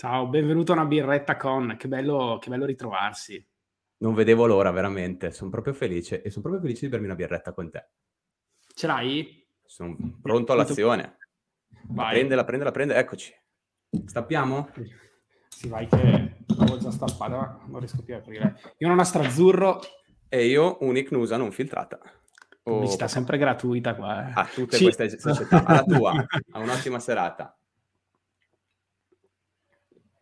Ciao, benvenuto a una birretta con, che bello, che bello ritrovarsi. Non vedevo l'ora, veramente. Sono proprio felice e sono proprio felice di bermi una birretta con te. Ce l'hai? Sono pronto all'azione. Vai. Prendela, prendela, prendela. Eccoci. Stappiamo? Sì, vai che l'avevo già stappata, ma non riesco più a aprire. Io ho una strazzurro. E io un'icnusa non filtrata. Pubblicità oh, sempre gratuita qua. Eh. A tutte Ci... queste società. Alla tua. A un'ottima serata.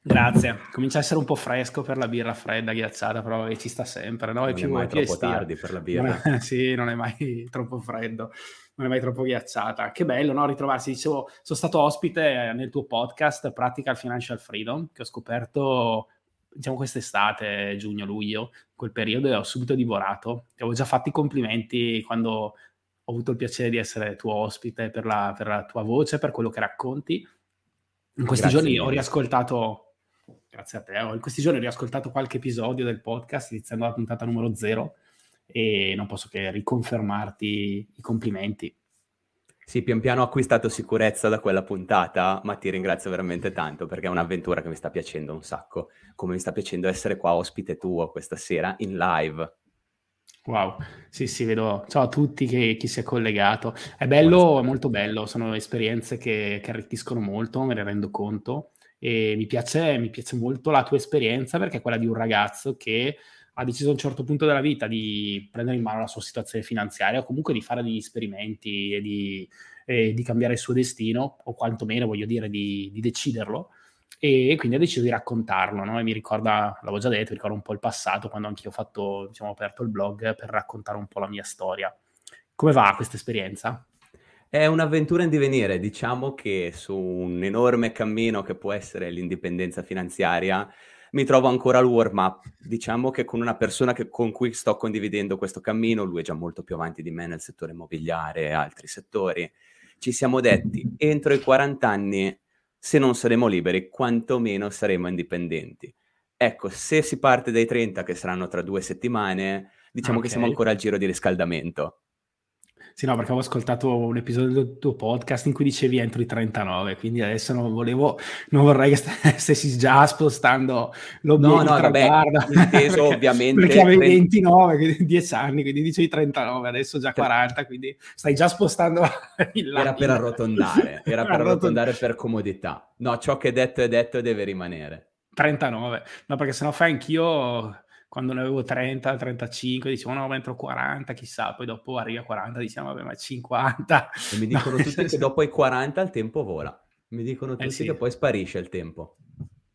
Grazie, comincia a essere un po' fresco per la birra fredda, ghiacciata, però ci sta sempre, no? È non più, è mai troppo estiva. tardi per la birra. Non è, sì, non è mai troppo freddo, non è mai troppo ghiacciata. Che bello, no? Ritrovarsi. Dicevo, sono stato ospite nel tuo podcast Practical Financial Freedom, che ho scoperto, diciamo, quest'estate, giugno-luglio, quel periodo, e ho subito divorato. Ti avevo già fatto i complimenti quando ho avuto il piacere di essere tuo ospite per la, per la tua voce, per quello che racconti. In questi Grazie giorni mille. ho riascoltato grazie a te. In questi giorni ho riascoltato qualche episodio del podcast, iniziando la puntata numero zero, e non posso che riconfermarti i complimenti. Sì, pian piano ho acquistato sicurezza da quella puntata, ma ti ringrazio veramente tanto perché è un'avventura che mi sta piacendo un sacco, come mi sta piacendo essere qua ospite tuo questa sera in live. Wow, sì, sì, vedo. Ciao a tutti che, chi si è collegato. È bello, è molto bello, sono esperienze che, che arricchiscono molto, me ne rendo conto e mi piace, mi piace molto la tua esperienza perché è quella di un ragazzo che ha deciso a un certo punto della vita di prendere in mano la sua situazione finanziaria o comunque di fare degli esperimenti e di, e di cambiare il suo destino o quantomeno voglio dire di, di deciderlo e quindi ha deciso di raccontarlo no? e mi ricorda, l'avevo già detto, mi ricorda un po' il passato quando anch'io ho fatto, diciamo, aperto il blog per raccontare un po' la mia storia. Come va questa esperienza? È un'avventura in divenire, diciamo che su un enorme cammino che può essere l'indipendenza finanziaria, mi trovo ancora al warm-up. Diciamo che con una persona che, con cui sto condividendo questo cammino, lui è già molto più avanti di me nel settore immobiliare e altri settori, ci siamo detti, entro i 40 anni, se non saremo liberi, quantomeno saremo indipendenti. Ecco, se si parte dai 30, che saranno tra due settimane, diciamo okay. che siamo ancora al giro di riscaldamento. Sì, no, perché avevo ascoltato un episodio del tuo podcast in cui dicevi entro i 39, quindi adesso non volevo, non vorrei che stessi già spostando l'obiettivo. No, no, vabbè, inteso ovviamente. Perché avevi 29, quindi 10 anni, quindi dicevi 39, adesso già 40, quindi stai già spostando il Era per arrotondare, era per arrotondare per comodità. No, ciò che è detto è detto e deve rimanere. 39, no, perché sennò fai anch'io quando ne avevo 30, 35, dicevo no, ma entro 40, chissà, poi dopo arriva a 40, diciamo vabbè, ma 50. E mi dicono no, tutti che dopo i 40 il tempo vola. Mi dicono eh tutti eh sì. che poi sparisce il tempo.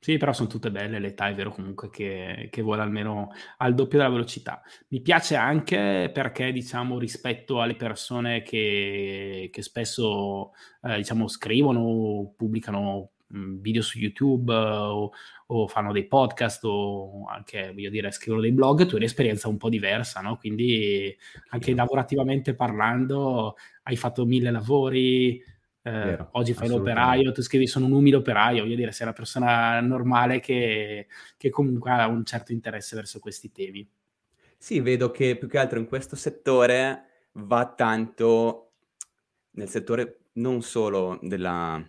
Sì, però sono tutte belle, l'età è vero comunque che, che vola almeno al doppio della velocità. Mi piace anche perché, diciamo, rispetto alle persone che, che spesso, eh, diciamo, scrivono, pubblicano video su YouTube o, o, fanno dei podcast o anche, voglio dire, scrivono dei blog, tu hai un'esperienza un po' diversa, no? Quindi anche lavorativamente parlando hai fatto mille lavori, eh, Vero, oggi fai l'operaio, tu scrivi sono un umile operaio, voglio dire, sei una persona normale che, che comunque ha un certo interesse verso questi temi. Sì, vedo che più che altro in questo settore va tanto nel settore non solo della,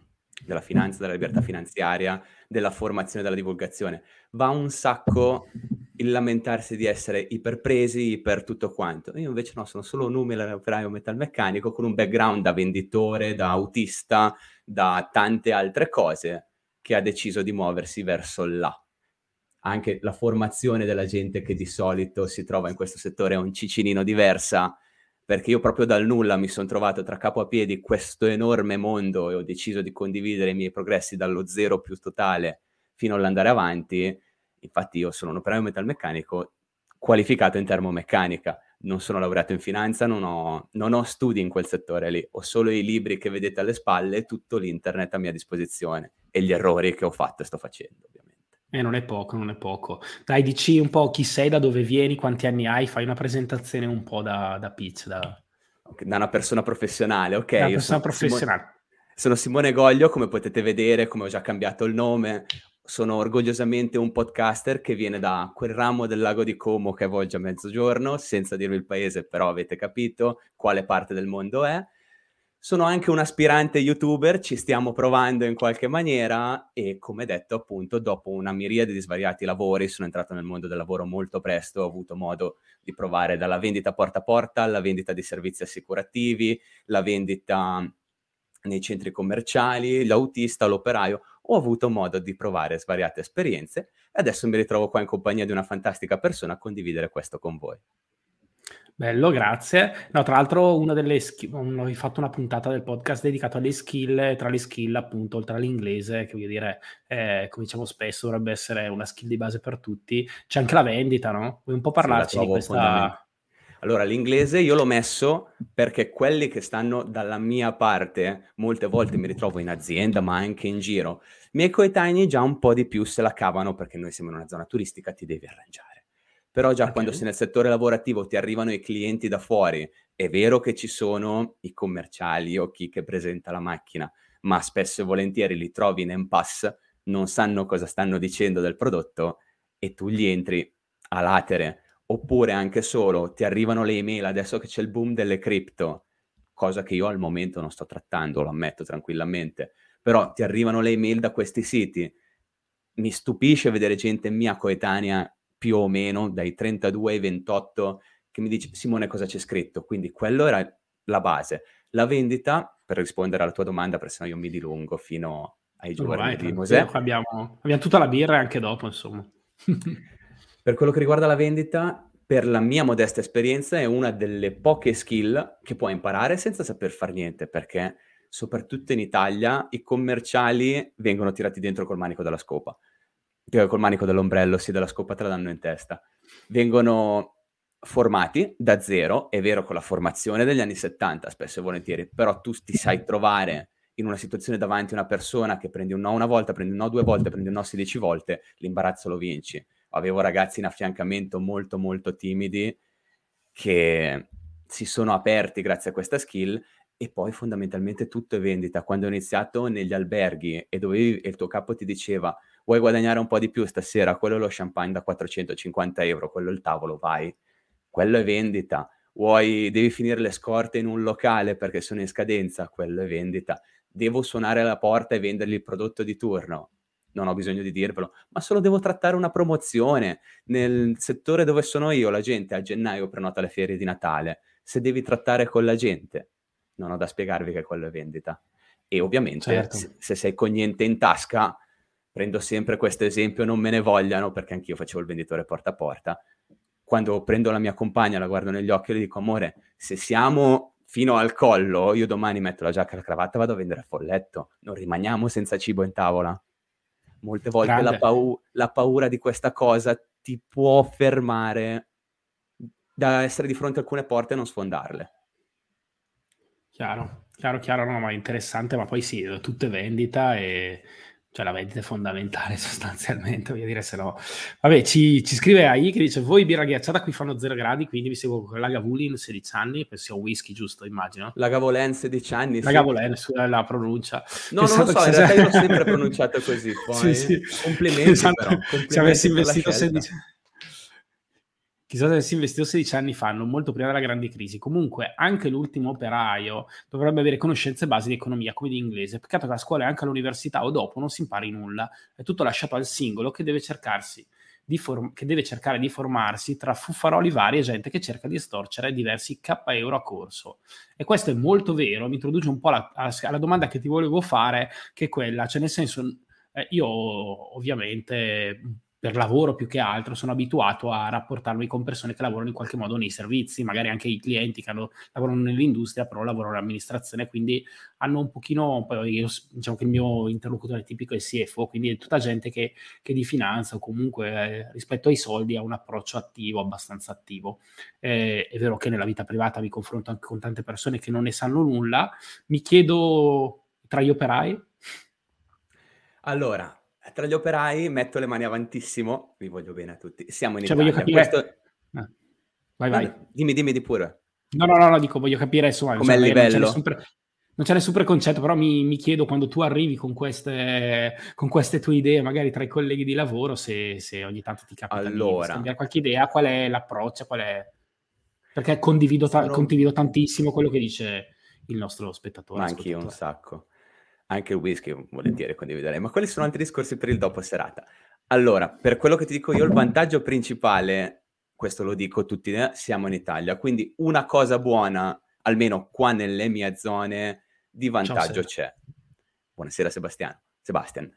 della finanza, della libertà finanziaria, della formazione, della divulgazione. Va un sacco il lamentarsi di essere iperpresi per tutto quanto. Io invece no, sono solo un umile operaio metalmeccanico con un background da venditore, da autista, da tante altre cose, che ha deciso di muoversi verso là. Anche la formazione della gente che di solito si trova in questo settore è un cicinino diversa, perché io proprio dal nulla mi sono trovato tra capo a piedi questo enorme mondo e ho deciso di condividere i miei progressi dallo zero più totale fino all'andare avanti. Infatti io sono un operaio metalmeccanico qualificato in termomeccanica, non sono laureato in finanza, non ho, non ho studi in quel settore lì, ho solo i libri che vedete alle spalle e tutto l'internet a mia disposizione e gli errori che ho fatto e sto facendo ovviamente. Eh, non è poco, non è poco. Dai, dici un po' chi sei, da dove vieni, quanti anni hai, fai una presentazione un po' da, da pitch. Da... da una persona professionale, ok. Da una persona professionale. Simone, sono Simone Goglio, come potete vedere, come ho già cambiato il nome, sono orgogliosamente un podcaster che viene da quel ramo del lago di Como che avvolge a mezzogiorno, senza dirvi il paese, però avete capito quale parte del mondo è. Sono anche un aspirante youtuber, ci stiamo provando in qualche maniera e come detto appunto dopo una miriade di svariati lavori sono entrato nel mondo del lavoro molto presto, ho avuto modo di provare dalla vendita porta a porta alla vendita di servizi assicurativi, la vendita nei centri commerciali, l'autista, l'operaio, ho avuto modo di provare svariate esperienze e adesso mi ritrovo qua in compagnia di una fantastica persona a condividere questo con voi. Bello, grazie. No, tra l'altro, una delle skill, ho fatto una puntata del podcast dedicato alle skill, tra le skill, appunto, oltre all'inglese, che voglio dire, eh, come diciamo spesso, dovrebbe essere una skill di base per tutti. C'è anche la vendita, no? Vuoi un po' parlarci sì, di questa allora, l'inglese io l'ho messo perché quelli che stanno dalla mia parte, molte volte mi ritrovo in azienda, ma anche in giro, i miei coetanei già un po' di più se la cavano perché noi siamo in una zona turistica, ti devi arrangiare. Però già okay. quando sei nel settore lavorativo ti arrivano i clienti da fuori, è vero che ci sono i commerciali o chi che presenta la macchina, ma spesso e volentieri li trovi in impasse, non sanno cosa stanno dicendo del prodotto e tu gli entri a latere oppure anche solo ti arrivano le email adesso che c'è il boom delle cripto, cosa che io al momento non sto trattando, lo ammetto tranquillamente, però ti arrivano le email da questi siti. Mi stupisce vedere gente mia coetanea più o meno dai 32 ai 28 che mi dice Simone cosa c'è scritto, quindi quello era la base. La vendita, per rispondere alla tua domanda, perché sennò io mi dilungo fino ai giorni vai, di Mosè. Abbiamo, abbiamo tutta la birra anche dopo, insomma. Per quello che riguarda la vendita, per la mia modesta esperienza, è una delle poche skill che puoi imparare senza saper fare niente, perché soprattutto in Italia i commerciali vengono tirati dentro col manico della scopa, col manico dell'ombrello, sì, della scopa te la danno in testa. Vengono formati da zero, è vero con la formazione degli anni 70 spesso e volentieri, però tu ti sai trovare in una situazione davanti a una persona che prendi un no una volta, prendi un no due volte, prendi un no 16 volte, l'imbarazzo lo vinci avevo ragazzi in affiancamento molto molto timidi che si sono aperti grazie a questa skill e poi fondamentalmente tutto è vendita. Quando ho iniziato negli alberghi e, dovevi, e il tuo capo ti diceva vuoi guadagnare un po' di più stasera, quello lo champagne da 450 euro, quello il tavolo, vai. Quello è vendita. Vuoi, devi finire le scorte in un locale perché sono in scadenza, quello è vendita. Devo suonare alla porta e vendergli il prodotto di turno, non ho bisogno di dirvelo, ma solo devo trattare una promozione. Nel settore dove sono io, la gente a gennaio prenota le ferie di Natale. Se devi trattare con la gente, non ho da spiegarvi che quello è vendita. E ovviamente, certo. se, se, sei con niente in tasca, prendo sempre questo esempio, non me ne vogliano, perché anch'io facevo il venditore porta a porta. Quando prendo la mia compagna, la guardo negli occhi e le dico, amore, se siamo fino al collo, io domani metto la giacca e la cravatta e vado a vendere a folletto. Non rimaniamo senza cibo in tavola. Molte volte la, pau- la, paura di questa cosa ti può fermare da essere di fronte a alcune porte e non sfondarle. Chiaro, chiaro, chiaro, no, ma interessante, ma poi sì, tutto è vendita e cioè la vendita è fondamentale sostanzialmente, voglio dire, se no... Vabbè, ci, ci scrive AI che dice, voi birra ghiacciata qui fanno 0 gradi, quindi vi seguo con Lagavulin 16 anni, penso sia whisky giusto, immagino. Lagavolen 16 anni, sì. Lagavolen, sulla la pronuncia. No, Pensavo non lo so, in realtà io l'ho sempre pronunciato così, poi. Sì, sì. Complimenti esatto. però. Complimenti se avessi investito 16 chissà se avessi investito 16 anni fa, non molto prima della grande crisi. Comunque, anche l'ultimo operaio dovrebbe avere conoscenze basi di economia, come di inglese. Peccato che a scuola e anche all'università o dopo non si impari nulla. È tutto lasciato al singolo che deve cercarsi. Form- che deve cercare di formarsi tra fuffaroli vari e gente che cerca di estorcere diversi K euro a corso. E questo è molto vero, mi introduce un po' alla, alla domanda che ti volevo fare, che è quella, cioè nel senso, eh, io ovviamente per lavoro più che altro sono abituato a rapportarmi con persone che lavorano in qualche modo nei servizi, magari anche i clienti che hanno, lavorano nell'industria, però lavorano nell'amministrazione, quindi hanno un pochino, poi io, diciamo che il mio interlocutore tipico è il CFO, quindi è tutta gente che, che di finanza o comunque eh, rispetto ai soldi ha un approccio attivo, abbastanza attivo. Eh, è vero che nella vita privata mi confronto anche con tante persone che non ne sanno nulla, mi chiedo tra gli operai? Allora, tra gli operai metto le mani avantissimo, vi voglio bene a tutti, siamo in Cioè, Italia. voglio capire... Questo... Ah. Vai, vai. Dimmi, dimmi di pure. No, no, no, no, dico, voglio capire insomma, Com'è il livello? non c'è nessun preconcetto, però mi, mi chiedo quando tu arrivi con queste, con queste tue idee, magari tra i colleghi di lavoro, se, se ogni tanto ti capita di- di Allora. scambiare qualche idea, qual è l'approccio, qual è... Perché condivido, ta- condivido tantissimo quello che dice il nostro spettatore. Ma anch'io un sacco. Anche il whisky volentieri condividerei, ma quelli sono altri discorsi per il dopo serata. Allora, per quello che ti dico io, il vantaggio principale, questo lo dico tutti, eh, siamo in Italia, quindi una cosa buona, almeno qua nelle mie zone, di vantaggio Seb. c'è. Buonasera Sebastiano. Sebastian.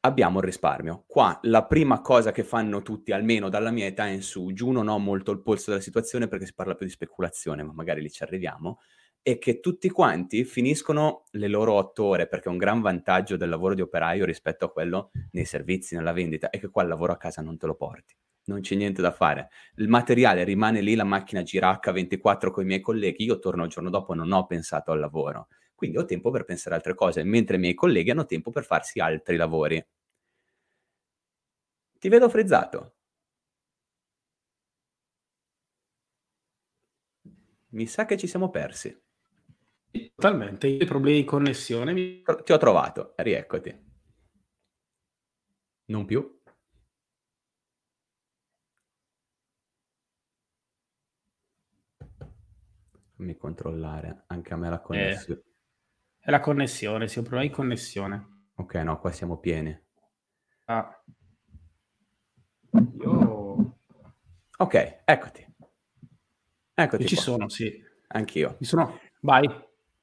Abbiamo il risparmio. Qua la prima cosa che fanno tutti, almeno dalla mia età in su, giù non ho molto il polso della situazione perché si parla più di speculazione, ma magari lì ci arriviamo, è che tutti quanti finiscono le loro otto ore, perché un gran vantaggio del lavoro di operaio rispetto a quello nei servizi, nella vendita, è che qua il lavoro a casa non te lo porti. Non c'è niente da fare. Il materiale rimane lì, la macchina gira H24 con i miei colleghi, io torno il giorno dopo e non ho pensato al lavoro. Quindi ho tempo per pensare a altre cose, mentre i miei colleghi hanno tempo per farsi altri lavori. Ti vedo frizzato. Mi sa che ci siamo persi. Totalmente, io ho problemi di connessione. mi- Ti ho trovato, rieccoti. Non più? Fammi controllare anche a me la connessione. È la connessione, sì, ho problemi di connessione. Ok, no, qua siamo pieni. Ah. Io... Ok, eccoti. Eccoti Io ci qua. sono, sì. Anch'io. Ci sono. Vai,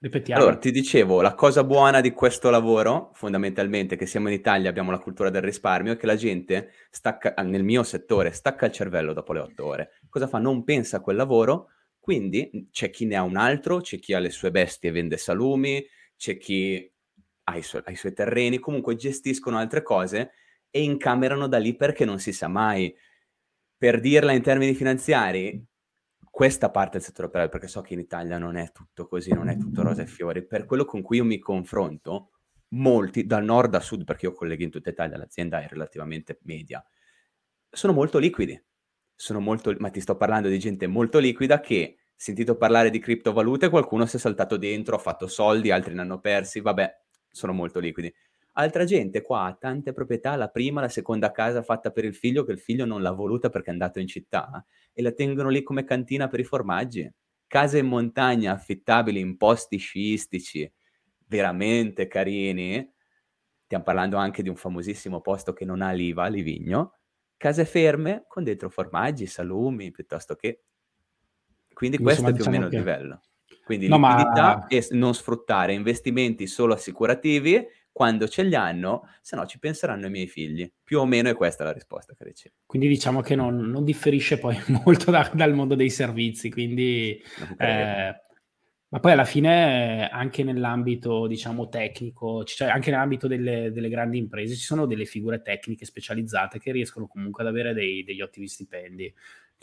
ripetiamo. Allora, ti dicevo, la cosa buona di questo lavoro, fondamentalmente, che siamo in Italia, abbiamo la cultura del risparmio, è che la gente, stacca, nel mio settore, stacca il cervello dopo le otto ore. Cosa fa? Non pensa a quel lavoro, quindi c'è chi ne ha un altro, c'è chi ha le sue bestie e vende salumi, c'è chi ha i, suoi, ha i suoi terreni, comunque gestiscono altre cose e incamerano da lì perché non si sa mai. Per dirla in termini finanziari, questa parte del settore operaio, perché so che in Italia non è tutto così, non è tutto rose e fiori, per quello con cui io mi confronto, molti, dal nord a sud, perché io colleghi in tutta Italia, l'azienda è relativamente media, sono molto liquidi. Sono molto, ma ti sto parlando di gente molto liquida che, sentito parlare di criptovalute, qualcuno si è saltato dentro, ha fatto soldi, altri ne hanno persi, vabbè, sono molto liquidi. Altra gente qua ha tante proprietà, la prima, la seconda casa fatta per il figlio, che il figlio non l'ha voluta perché è andato in città, e la tengono lì come cantina per i formaggi. Case in montagna affittabili in posti sciistici, veramente carini. Stiamo parlando anche di un famosissimo posto che non ha l'IVA, Livigno. Case ferme con dentro formaggi, salumi, piuttosto che... Quindi Quindi, questo è più o meno diciamo il che- livello. Quindi No, ma- liquidità e s- non sfruttare investimenti solo assicurativi quando ce li hanno, se no ci penseranno i miei figli. Più o meno è questa la risposta che ricevo. Quindi diciamo che non, non differisce poi molto da- dal mondo dei servizi, quindi... Eh, ma poi alla fine eh, anche nell'ambito, diciamo, tecnico, cioè anche nell'ambito delle, delle grandi imprese ci sono delle figure tecniche specializzate che riescono comunque ad avere dei- degli ottimi stipendi.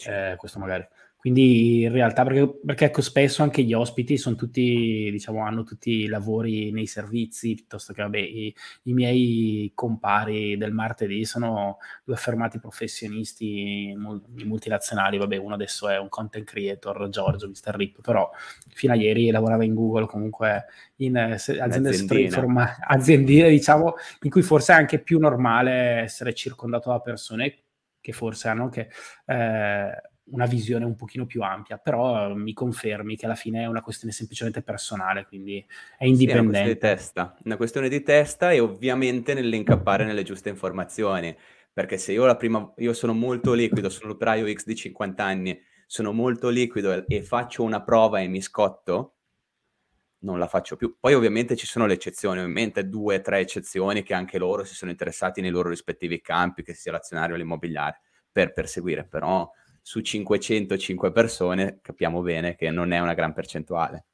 Eh, questo magari. Quindi in realtà, perché, perché ecco, spesso anche gli ospiti sono tutti, diciamo, hanno tutti lavori nei servizi, piuttosto che, vabbè, i, i miei compari del martedì sono due affermati professionisti mul- multinazionali, vabbè, uno adesso è un content creator, Giorgio, Mr. Rip, però fino a ieri lavorava in Google, comunque in eh, aziende informa- aziendine, diciamo, in cui forse è anche più normale essere circondato da persone che forse hanno anche eh, una visione un pochino più ampia, però eh, mi confermi che alla fine è una questione semplicemente personale, quindi è Sì, è una questione di indipendente. testa, una questione di testa e ovviamente nell'incappare nelle giuste informazioni, perché se io la prima, io sono molto liquido, sono l'operaio X di 50 anni, sono molto liquido e, e faccio una prova e mi scotto, non la faccio più. Poi ovviamente ci sono le eccezioni, ovviamente due o tre eccezioni che anche loro si sono interessati nei loro rispettivi campi, che sia l'azionario o l'immobiliare, per perseguire, però su 505 persone capiamo bene che non è una gran percentuale.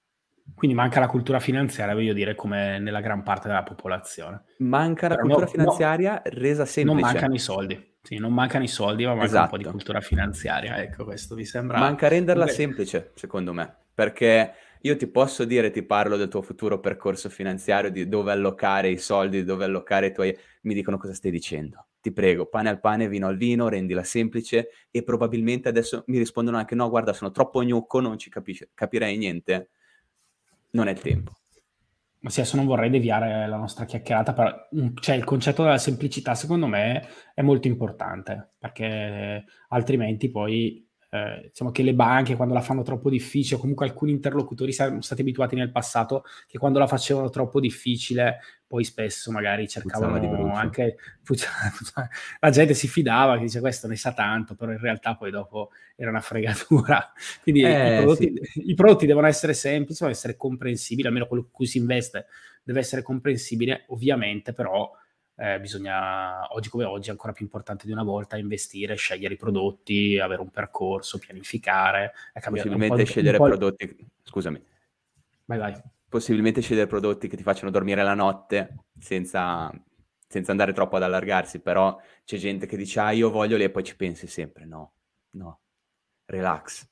Quindi manca la cultura finanziaria, voglio dire, come nella gran parte della popolazione. Manca la Però cultura no- finanziaria resa semplice. Non mancano i soldi. Sì, non mancano i soldi, ma manca un po' di Esatto. cultura finanziaria. Ecco, questo mi sembra... Manca renderla Beh, semplice, secondo me, perché io ti posso dire, ti parlo del tuo futuro percorso finanziario, di dove allocare i soldi, di dove allocare i tuoi... Mi dicono cosa stai dicendo. Ti prego, pane al pane, vino al vino, rendila semplice e probabilmente adesso mi rispondono anche no, guarda, sono troppo gnucco, non ci capisci, capirei niente. Non è il tempo. Ma sì, adesso non vorrei deviare la nostra chiacchierata, però cioè, il concetto della semplicità secondo me è molto importante, perché altrimenti poi eh, diciamo che le banche quando la fanno troppo difficile, o comunque alcuni interlocutori siamo stati abituati nel passato che quando la facevano troppo difficile, poi spesso magari cercavano anche la gente si fidava che dice questo ne sa tanto, però in realtà poi dopo era una fregatura. Quindi eh, i, prodotti, sì. i, prodotti, devono essere semplici, devono essere comprensibili, almeno quello con cui si investe deve essere comprensibile, ovviamente, però eh, bisogna, oggi come oggi, ancora più importante di una volta, investire, scegliere i prodotti, avere un percorso, pianificare. Possibilmente di, scegliere prodotti, scusami. Vai, vai. Possibilmente scegliere prodotti che ti facciano dormire la notte senza, senza andare troppo ad allargarsi, però c'è gente che dice, ah, io voglio lì e poi ci pensi sempre, no, no, relax.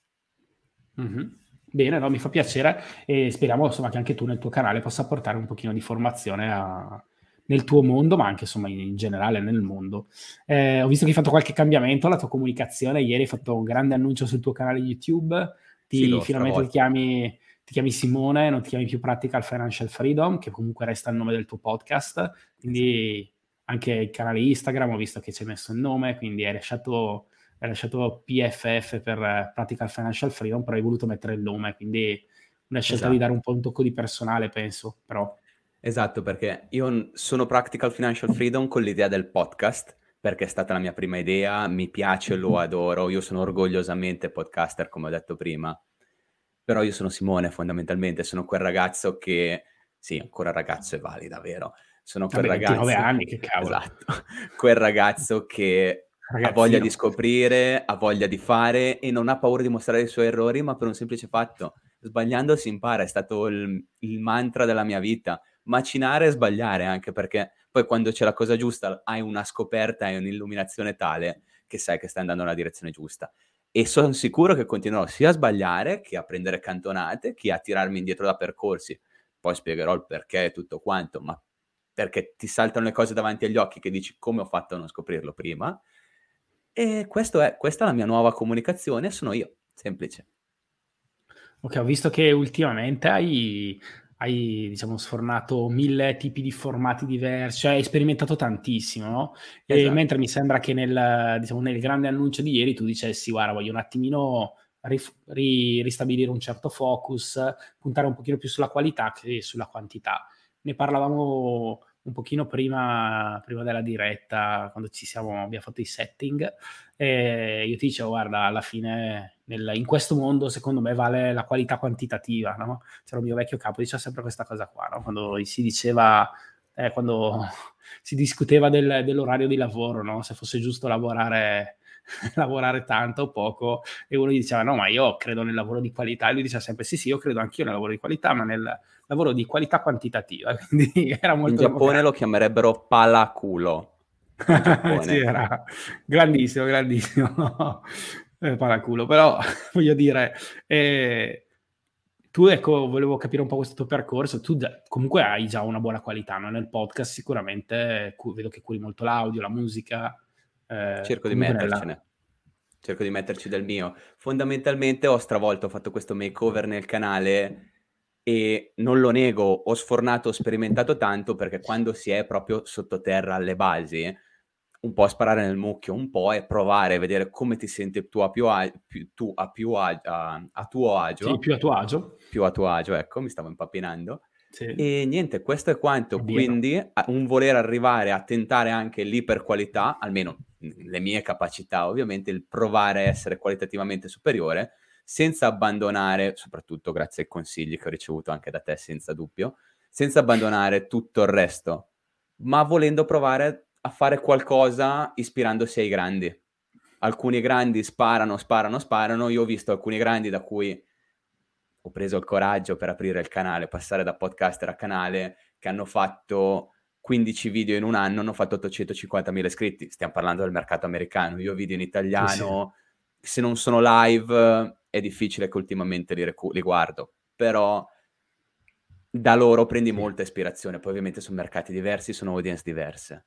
Mm-hmm. Bene, no, mi fa piacere e speriamo insomma, che anche tu nel tuo canale possa portare un pochino di formazione a, nel tuo mondo, ma anche insomma in generale nel mondo. Eh, ho visto che hai fatto qualche cambiamento alla tua comunicazione, ieri hai fatto un grande annuncio sul tuo canale YouTube, ti, sì, finalmente ti chiami, ti chiami, Simone, non ti chiami più Practical Financial Freedom, che comunque resta il nome del tuo podcast, quindi anche il canale Instagram ho visto che ci hai messo il nome, quindi hai lasciato, hai lasciato PFF per Practical Financial Freedom, però hai voluto mettere il nome, quindi una scelta esatto. di dare un po' un tocco di personale, penso, però. Esatto, perché io sono Practical Financial Freedom con l'idea del podcast, perché è stata la mia prima idea, mi piace, lo adoro, io sono orgogliosamente podcaster, come ho detto prima. Però io sono Simone, fondamentalmente, sono quel ragazzo che... Sì, ancora ragazzo è valida, vero? Sono quel Vabbè, ragazzo... 29 anni, che cavolo. Esatto. quel ragazzo che Ragazzino. ha voglia di scoprire, ha voglia di fare e non ha paura di mostrare i suoi errori, ma per un semplice fatto. Sbagliando si impara, è stato il, il mantra della mia vita macinare e sbagliare anche perché poi quando c'è la cosa giusta hai una scoperta, hai un'illuminazione tale che sai che stai andando nella direzione giusta. E sono sicuro che continuerò sia a sbagliare che a prendere cantonate, che a tirarmi indietro da percorsi. Poi spiegherò il perché e tutto quanto, ma perché ti saltano le cose davanti agli occhi che dici come ho fatto a non scoprirlo prima. E è, questa è la mia nuova comunicazione, sono io, semplice. Ok, ho visto che ultimamente hai hai diciamo, sfornato mille tipi di formati diversi, cioè hai sperimentato tantissimo, no? Esatto. mentre mi sembra che nel, diciamo, nel, grande annuncio di ieri tu dicessi, guarda, voglio un attimino rif- ri- ristabilire un certo focus, puntare un pochino più sulla qualità che sulla quantità. Ne parlavamo un pochino prima, prima della diretta, quando siamo, abbiamo fatto i setting, e io ti dicevo, guarda, alla fine nel, in questo mondo secondo me vale la qualità quantitativa, no? C'era il mio vecchio capo, diceva sempre questa cosa qua, no? Quando si diceva, eh, quando si discuteva del, dell'orario di lavoro, no? Se fosse giusto lavorare lavorare tanto o poco e uno gli diceva no ma io credo nel lavoro di qualità. E lui diceva sempre sì sì io credo anch'io nel lavoro di qualità ma nel lavoro di qualità quantitativa. Quindi era molto in Giappone lo chiamerebbero palaculo. Sì, era grandissimo grandissimo. Eh, palaculo. Però voglio dire eh, tu ecco, volevo capire un po' questo tuo percorso, tu comunque hai già una buona qualità, no? nel podcast sicuramente cu- vedo che curi molto l'audio, la musica, eh, Cerco di mettercene. Nella... Cerco di metterci del mio. Fondamentalmente ho stravolto, ho fatto questo makeover nel canale e non lo nego, ho sfornato, ho sperimentato tanto perché quando si è proprio sottoterra alle basi, un po' sparare nel mucchio, un po' e provare a vedere come ti senti tu a più, a, più, tu a, più a, a, a tuo agio. Sì, più a tuo agio. Più a tuo agio, ecco, mi stavo impappinando. Sì. E niente, questo è quanto. Quindi un voler arrivare a tentare anche l'iperqualità, almeno le mie capacità, ovviamente, il provare a essere qualitativamente superiore, senza abbandonare, soprattutto grazie ai consigli che ho ricevuto anche da te, senza dubbio, senza abbandonare tutto il resto, ma volendo provare a fare qualcosa ispirandosi ai grandi. Alcuni grandi sparano, sparano, sparano. Io ho visto alcuni grandi da cui ho preso il coraggio per aprire il canale, passare da podcaster a canale, che hanno fatto 15 video in un anno, hanno fatto 850.000 iscritti. Stiamo parlando del mercato americano. Io video in italiano, sì, sì. se non sono live è difficile che ultimamente li, recu- li guardo. però da loro prendi molta ispirazione, poi ovviamente sono mercati diversi, sono audience diverse.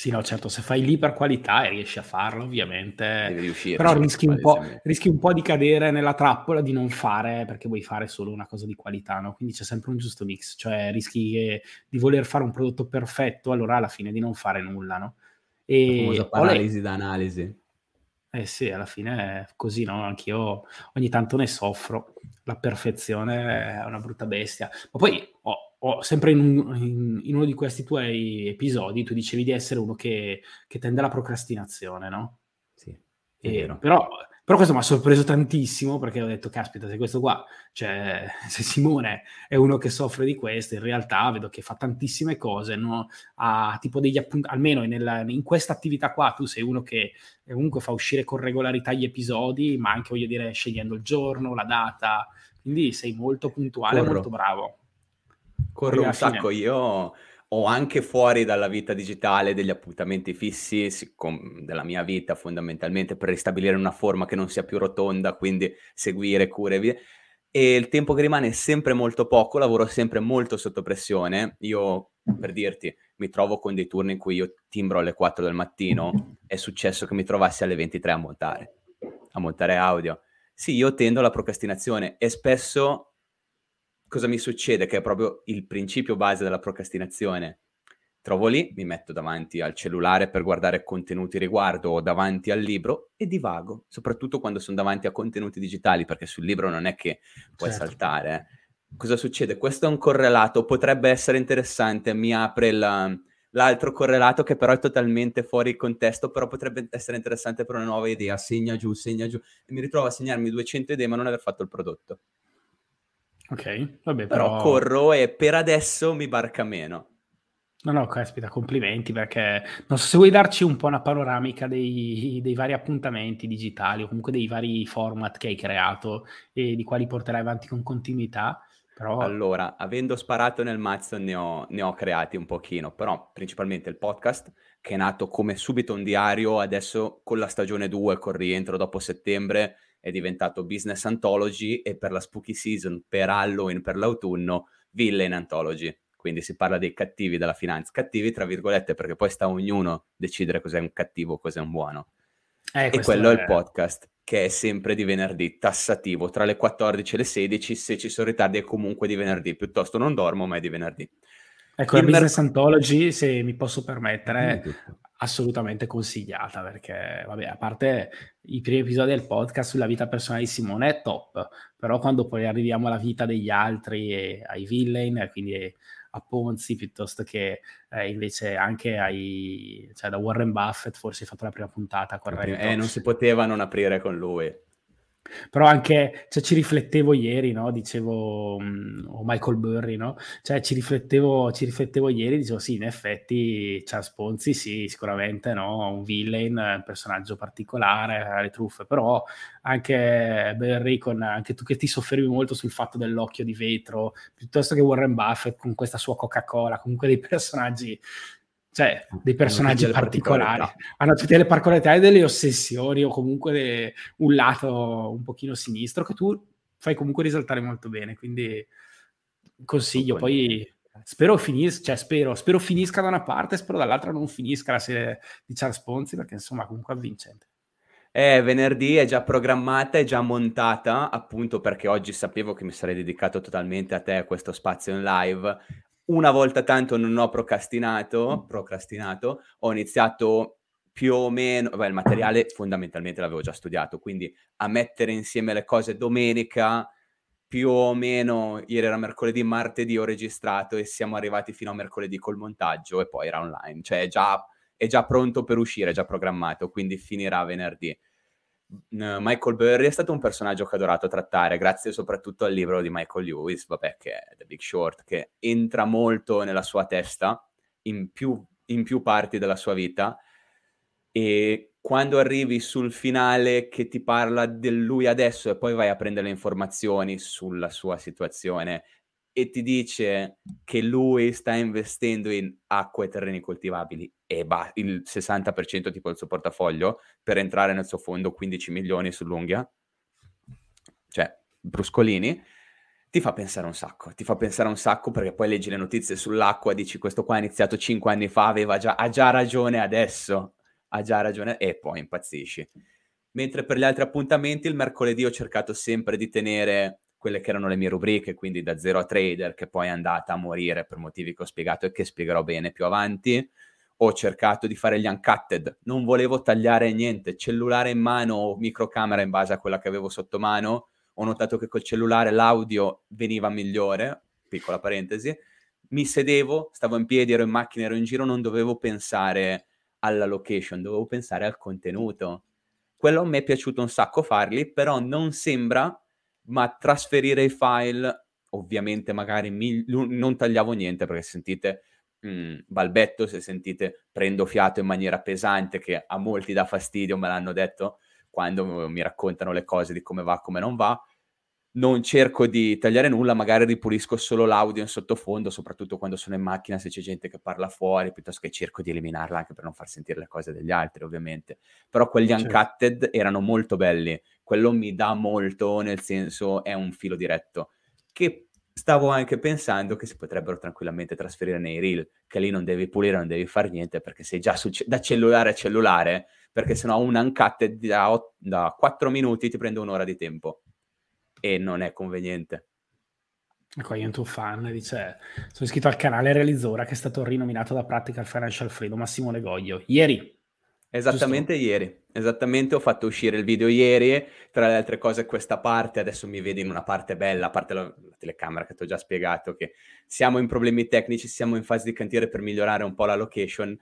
Sì, no, certo, se fai l'iperqualità e riesci a farlo, ovviamente. Devi riuscire. Però rischi un, po', rischi un, po', di cadere nella trappola di non fare perché vuoi fare solo una cosa di qualità, no? Quindi c'è sempre un giusto mix, cioè rischi che, di voler fare un prodotto perfetto, allora alla fine di non fare nulla, no? E la famosa paralisi da analisi. Eh sì, alla fine è così, no? Anch'io ogni tanto ne soffro. La perfezione è una brutta bestia. Ma poi ho, ho sempre in, un, in, in, uno di questi tuoi episodi tu dicevi di essere uno che, che tende alla procrastinazione, no? Sì. E, però però questo mi ha sorpreso tantissimo perché ho detto, caspita, se questo qua, cioè, se Simone è uno che soffre di questo, in realtà vedo che fa tantissime cose, no? ha tipo degli appunti, almeno nella, in questa attività qua tu sei uno che comunque fa uscire con regolarità gli episodi, ma anche, voglio dire, scegliendo il giorno, la data, quindi sei molto puntuale, Corro. molto bravo. Corro un sacco, io o anche fuori dalla vita digitale degli appuntamenti fissi siccome, della mia vita fondamentalmente per ristabilire una forma che non sia più rotonda, quindi seguire cure e via. E il tempo che rimane è sempre molto poco, lavoro sempre molto sotto pressione. Io, per dirti, mi trovo con dei turni in cui io timbro alle 4 del mattino, è successo che mi trovassi alle 23 a montare, a montare audio. Sì, io tendo alla procrastinazione e spesso cosa mi succede? Che è proprio il principio base della procrastinazione. Trovo lì, mi metto davanti al cellulare per guardare contenuti riguardo o davanti al libro e divago, soprattutto quando sono davanti a contenuti digitali, perché sul libro non è che puoi certo. saltare. Eh. Cosa succede? Questo è un correlato, potrebbe essere interessante, mi apre la, l'altro correlato che però è totalmente fuori contesto, però potrebbe essere interessante per una nuova idea, segna giù, segna giù, e mi ritrovo a segnarmi 200 idee ma non aver fatto il prodotto. Ok, vabbè, però... però corro e per adesso mi barca meno. No, no, caspita, complimenti perché non so se vuoi darci un po' una panoramica dei, dei, vari appuntamenti digitali o comunque dei vari format che hai creato e di quali porterai avanti con continuità. Però... Allora, avendo sparato nel mazzo ne ho, ne ho creati un pochino, però principalmente il podcast che è nato come subito un diario, adesso con la stagione 2, col rientro dopo settembre, è diventato Business Anthology e per la Spooky Season, per Halloween, per l'autunno, Villain Anthology. Quindi si parla dei cattivi della finanza. Cattivi, tra virgolette, perché poi sta ognuno decidere cos'è un cattivo, cos'è un buono. Eh, e quello è il podcast, che è sempre di venerdì, tassativo, tra le 14 e le 16. Se ci sono ritardi è comunque di venerdì. Piuttosto non dormo, ma è di venerdì. Ecco, il la Business mer- Anthology, se mi posso permettere, assolutamente consigliata perché, vabbè, a parte i primi episodi del podcast sulla vita personale di Simone è top, però quando poi arriviamo alla vita degli altri e ai villain, quindi a Ponzi piuttosto che eh, invece anche ai, cioè da Warren Buffett, forse hai fatto la prima puntata, corretto? Eh, non si poteva non aprire con lui. Però anche, cioè, ci riflettevo ieri, no? Dicevo, um, o Michael Burry, no? Cioè, ci riflettevo, ci riflettevo ieri, dicevo, sì, in effetti Charles Ponzi, sì, sicuramente, no? Un villain, un personaggio particolare, le truffe, però anche Burry, con, anche tu che ti soffermi molto sul fatto dell'occhio di vetro, piuttosto che Warren Buffett con questa sua Coca-Cola, comunque dei personaggi cioè dei personaggi hanno particolari, hanno tutte le particolarità e delle ossessioni o comunque de, un lato un pochino sinistro che tu fai comunque risaltare molto bene, quindi consiglio, poi spero, finis- cioè, spero, spero finisca da una parte, spero dall'altra non finisca la serie di Charles Ponzi perché insomma comunque avvincente. Eh, venerdì è già programmata, è già montata, appunto perché oggi sapevo che mi sarei dedicato totalmente a te, a questo spazio in live una volta tanto non ho procrastinato, procrastinato, ho iniziato più o meno, beh, il materiale fondamentalmente l'avevo già studiato, quindi a mettere insieme le cose domenica, più o meno, ieri era mercoledì, martedì ho registrato e siamo arrivati fino a mercoledì col montaggio e poi era online, cioè è già, è già pronto per uscire, è già programmato, quindi finirà venerdì. Michael Burry è stato un personaggio che ho adorato trattare, grazie soprattutto al libro di Michael Lewis, vabbè, che è The Big Short, che entra molto nella sua testa, in più, in più parti della sua vita, e quando arrivi sul finale che ti parla di lui adesso e poi vai a prendere le informazioni sulla sua situazione e ti dice che lui sta investendo in acqua e terreni coltivabili e bah, il 60% tipo del suo portafoglio per entrare nel suo fondo 15 milioni sull'unghia, cioè bruscolini, ti fa pensare un sacco, ti fa pensare un sacco perché poi leggi le notizie sull'acqua, dici questo qua ha iniziato cinque anni fa, aveva già, ha già ragione adesso, ha già ragione e poi impazzisci. Mentre per gli altri appuntamenti il mercoledì ho cercato sempre di tenere quelle che erano le mie rubriche, quindi da zero a trader, che poi è andata a morire per motivi che ho spiegato e che spiegherò bene più avanti. Ho cercato di fare gli uncutted, non volevo tagliare niente, cellulare in mano o microcamera in base a quella che avevo sotto mano, ho notato che col cellulare l'audio veniva migliore, piccola parentesi, mi sedevo, stavo in piedi, ero in macchina, ero in giro, non dovevo pensare alla location, dovevo pensare al contenuto. Quello a me è piaciuto un sacco farli, però non sembra, ma trasferire i file, ovviamente magari mi, non tagliavo niente perché sentite mh, mm, balbetto, se sentite prendo fiato in maniera pesante, che a molti dà fastidio, me l'hanno detto quando mi raccontano le cose di come va, come non va, non cerco di tagliare nulla, magari ripulisco solo l'audio in sottofondo, soprattutto quando sono in macchina, se c'è gente che parla fuori, piuttosto che cerco di eliminarla anche per non far sentire le cose degli altri, ovviamente. Però quegli certo. uncutted erano molto belli, quello mi dà molto, nel senso è un filo diretto, che stavo anche pensando che si potrebbero tranquillamente trasferire nei reel, che lì non devi pulire, non devi fare niente, perché sei già su, da cellulare a cellulare, perché sennò un uncutted da, da 4 minuti ti prende un'ora di tempo e non è conveniente. Ecco, io un tuo fan, dice, sono iscritto al canale Realizzora che è stato rinominato da Practical Financial Freedom a Simone Goglio. Ieri. Esattamente giusto? ieri, esattamente ho fatto uscire il video ieri, tra le altre cose questa parte, adesso mi vedi in una parte bella, a parte la, la telecamera che ti ho già spiegato, che siamo in problemi tecnici, siamo in fase di cantiere per migliorare un po' la location,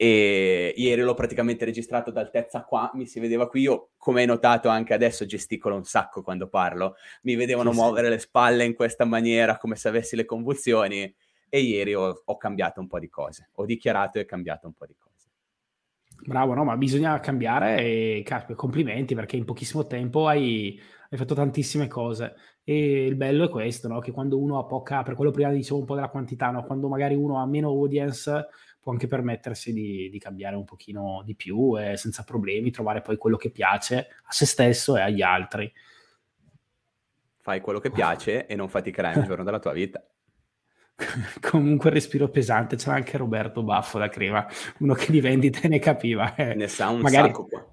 e ieri l'ho praticamente registrato d'altezza qua, mi si vedeva qui, io come hai notato anche adesso gesticolo un sacco quando parlo, mi vedevano sì, muovere le spalle in questa maniera come se avessi le convulsioni. E ieri ho, ho, cambiato un po' di cose, ho dichiarato e cambiato un po' di cose. Bravo, no, ma bisogna cambiare e complimenti perché in pochissimo tempo hai, hai fatto tantissime cose e il bello è questo, no? che quando uno ha poca, per quello prima dicevo un po' della quantità, no? quando magari uno ha meno audience può anche permettersi di, di cambiare un pochino di più e senza problemi trovare poi quello che piace a se stesso e agli altri. Fai quello che piace e non faticherai un giorno della tua vita. Comunque respiro pesante, c'era anche Roberto Baffo da Crema, uno che di vendite ne capiva. Eh. Ne sa un Magari... sacco qua.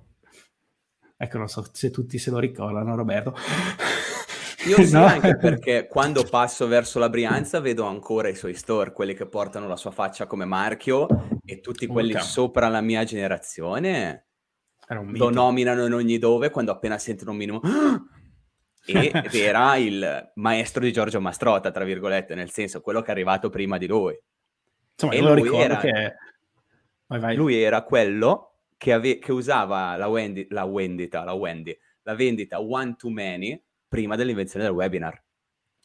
Ecco, non so se tutti se lo ricordano, Roberto. Io sì, no? anche perché quando passo verso la Brianza vedo ancora i suoi store, quelli che portano la sua faccia come marchio e tutti quelli okay. sopra la mia generazione lo nominano in ogni dove quando appena sentono un minimo ed era il maestro di Giorgio Mastrota, tra virgolette, nel senso quello che è arrivato prima di lui. Insomma, e lui era, che... vai, vai. lui era quello che, ave- che usava la, Wendy, la, Wendita, la, Wendy, la vendita one to many prima dell'invenzione del webinar.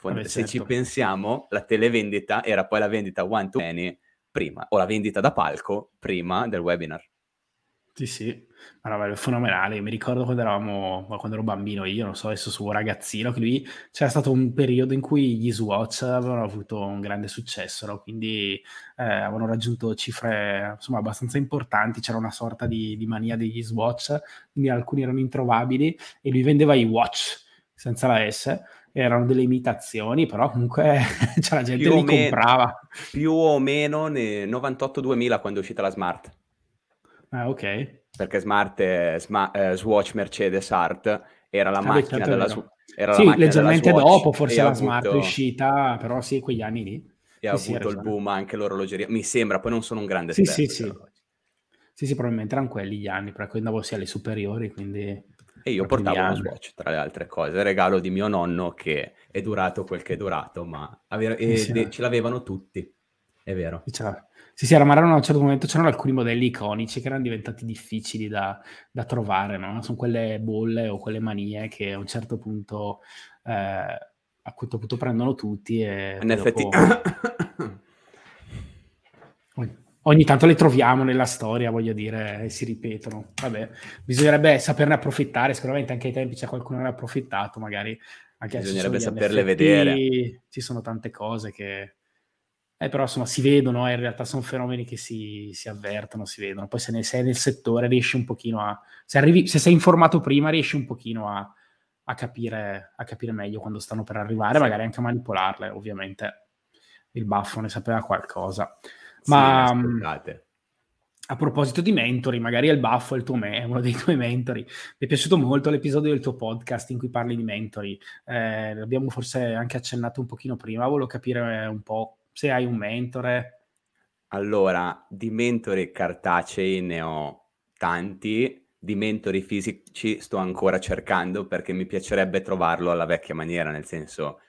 Vabbè, Se certo. ci pensiamo, la televendita era poi la vendita one to many prima, o la vendita da palco prima del webinar. Sì, sì, ma no, è fenomenale. Mi ricordo quando eravamo, quando ero bambino io, non so, adesso suo ragazzino, che lui c'era stato un periodo in cui gli Swatch avevano avuto un grande successo, no? quindi eh, avevano raggiunto cifre insomma abbastanza importanti. C'era una sorta di, di mania degli Swatch, quindi alcuni erano introvabili e lui vendeva i watch senza la S, erano delle imitazioni, però comunque cioè, la gente più li me- comprava. Più o meno nel 98-2000 quando è uscita la Smart. Ah, ok. Perché Smart, è, Sma- eh, Swatch Mercedes Art era la ah, macchina certo della Swatch. Sì, leggermente dopo forse la avuto... Smart è uscita, però sì, quegli anni lì. E ha avuto il boom anche l'orologeria. Mi sembra, poi non sono un grande sì, esperto. Sì, sì. Sì, sì, probabilmente erano quelli gli anni, perché andavo sia alle superiori, quindi... E io portavo uno Swatch, tra le altre cose, regalo di mio nonno che è durato quel che è durato, ma ave- e, sì, de- ce l'avevano tutti, è vero. Sì, sì, ma a un certo momento c'erano alcuni modelli iconici che erano diventati difficili da, da trovare, no? Sono quelle bolle o quelle manie che a un certo punto, eh, a questo punto prendono tutti e... In effetti... ogni tanto le troviamo nella storia, voglio dire, e si ripetono. Vabbè, bisognerebbe saperne approfittare, sicuramente anche ai tempi c'è qualcuno che ne ha approfittato, magari anche bisognerebbe saperle NFT, vedere. Ci sono tante cose che... Eh, però insomma si vedono, eh, in realtà sono fenomeni che si, si, avvertono, si vedono. Poi se ne sei nel settore riesci un pochino a... Se, arrivi, se sei informato prima riesci un pochino a, a capire, a capire meglio quando stanno per arrivare, sì. magari anche a manipolarle, ovviamente. Il baffo ne sapeva qualcosa. Ma sì, mm, a proposito di mentori, magari il baffo è, il tuo me- è uno dei tuoi mentori. Mi è piaciuto molto l'episodio del tuo podcast in cui parli di mentori. Eh, l'abbiamo forse anche accennato un pochino prima, volevo capire un po' se hai un mentore. Allora, di mentori cartacei ne ho tanti, di mentori fisici sto ancora cercando perché mi piacerebbe trovarlo alla vecchia maniera, nel senso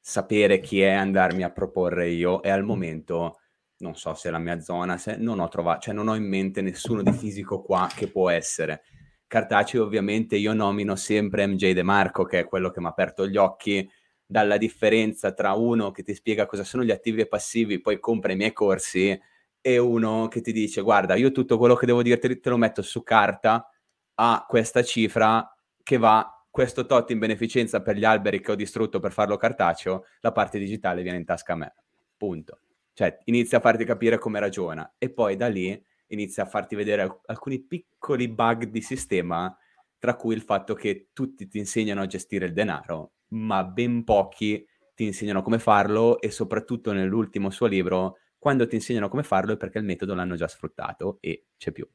sapere chi è, andarmi a proporre io e al momento non so se è la mia zona, se non ho trovato, cioè non ho in mente nessuno di fisico qua che può essere. Cartaceo ovviamente io nomino sempre MJ De Marco che è quello che mi ha aperto gli occhi dalla differenza tra uno che ti spiega cosa sono gli attivi e passivi, poi compra i miei corsi e uno che ti dice guarda io tutto quello che devo dirti te lo metto su carta a questa cifra che va questo tot in beneficenza per gli alberi che ho distrutto per farlo cartaceo, la parte digitale viene in tasca a me. Punto. Cioè, inizia a farti capire come ragiona e poi da lì inizia a farti vedere alcuni piccoli bug di sistema, tra cui il fatto che tutti ti insegnano a gestire il denaro, ma ben pochi ti insegnano come farlo e soprattutto nell'ultimo suo libro, quando ti insegnano come farlo è perché il metodo l'hanno già sfruttato e c'è più.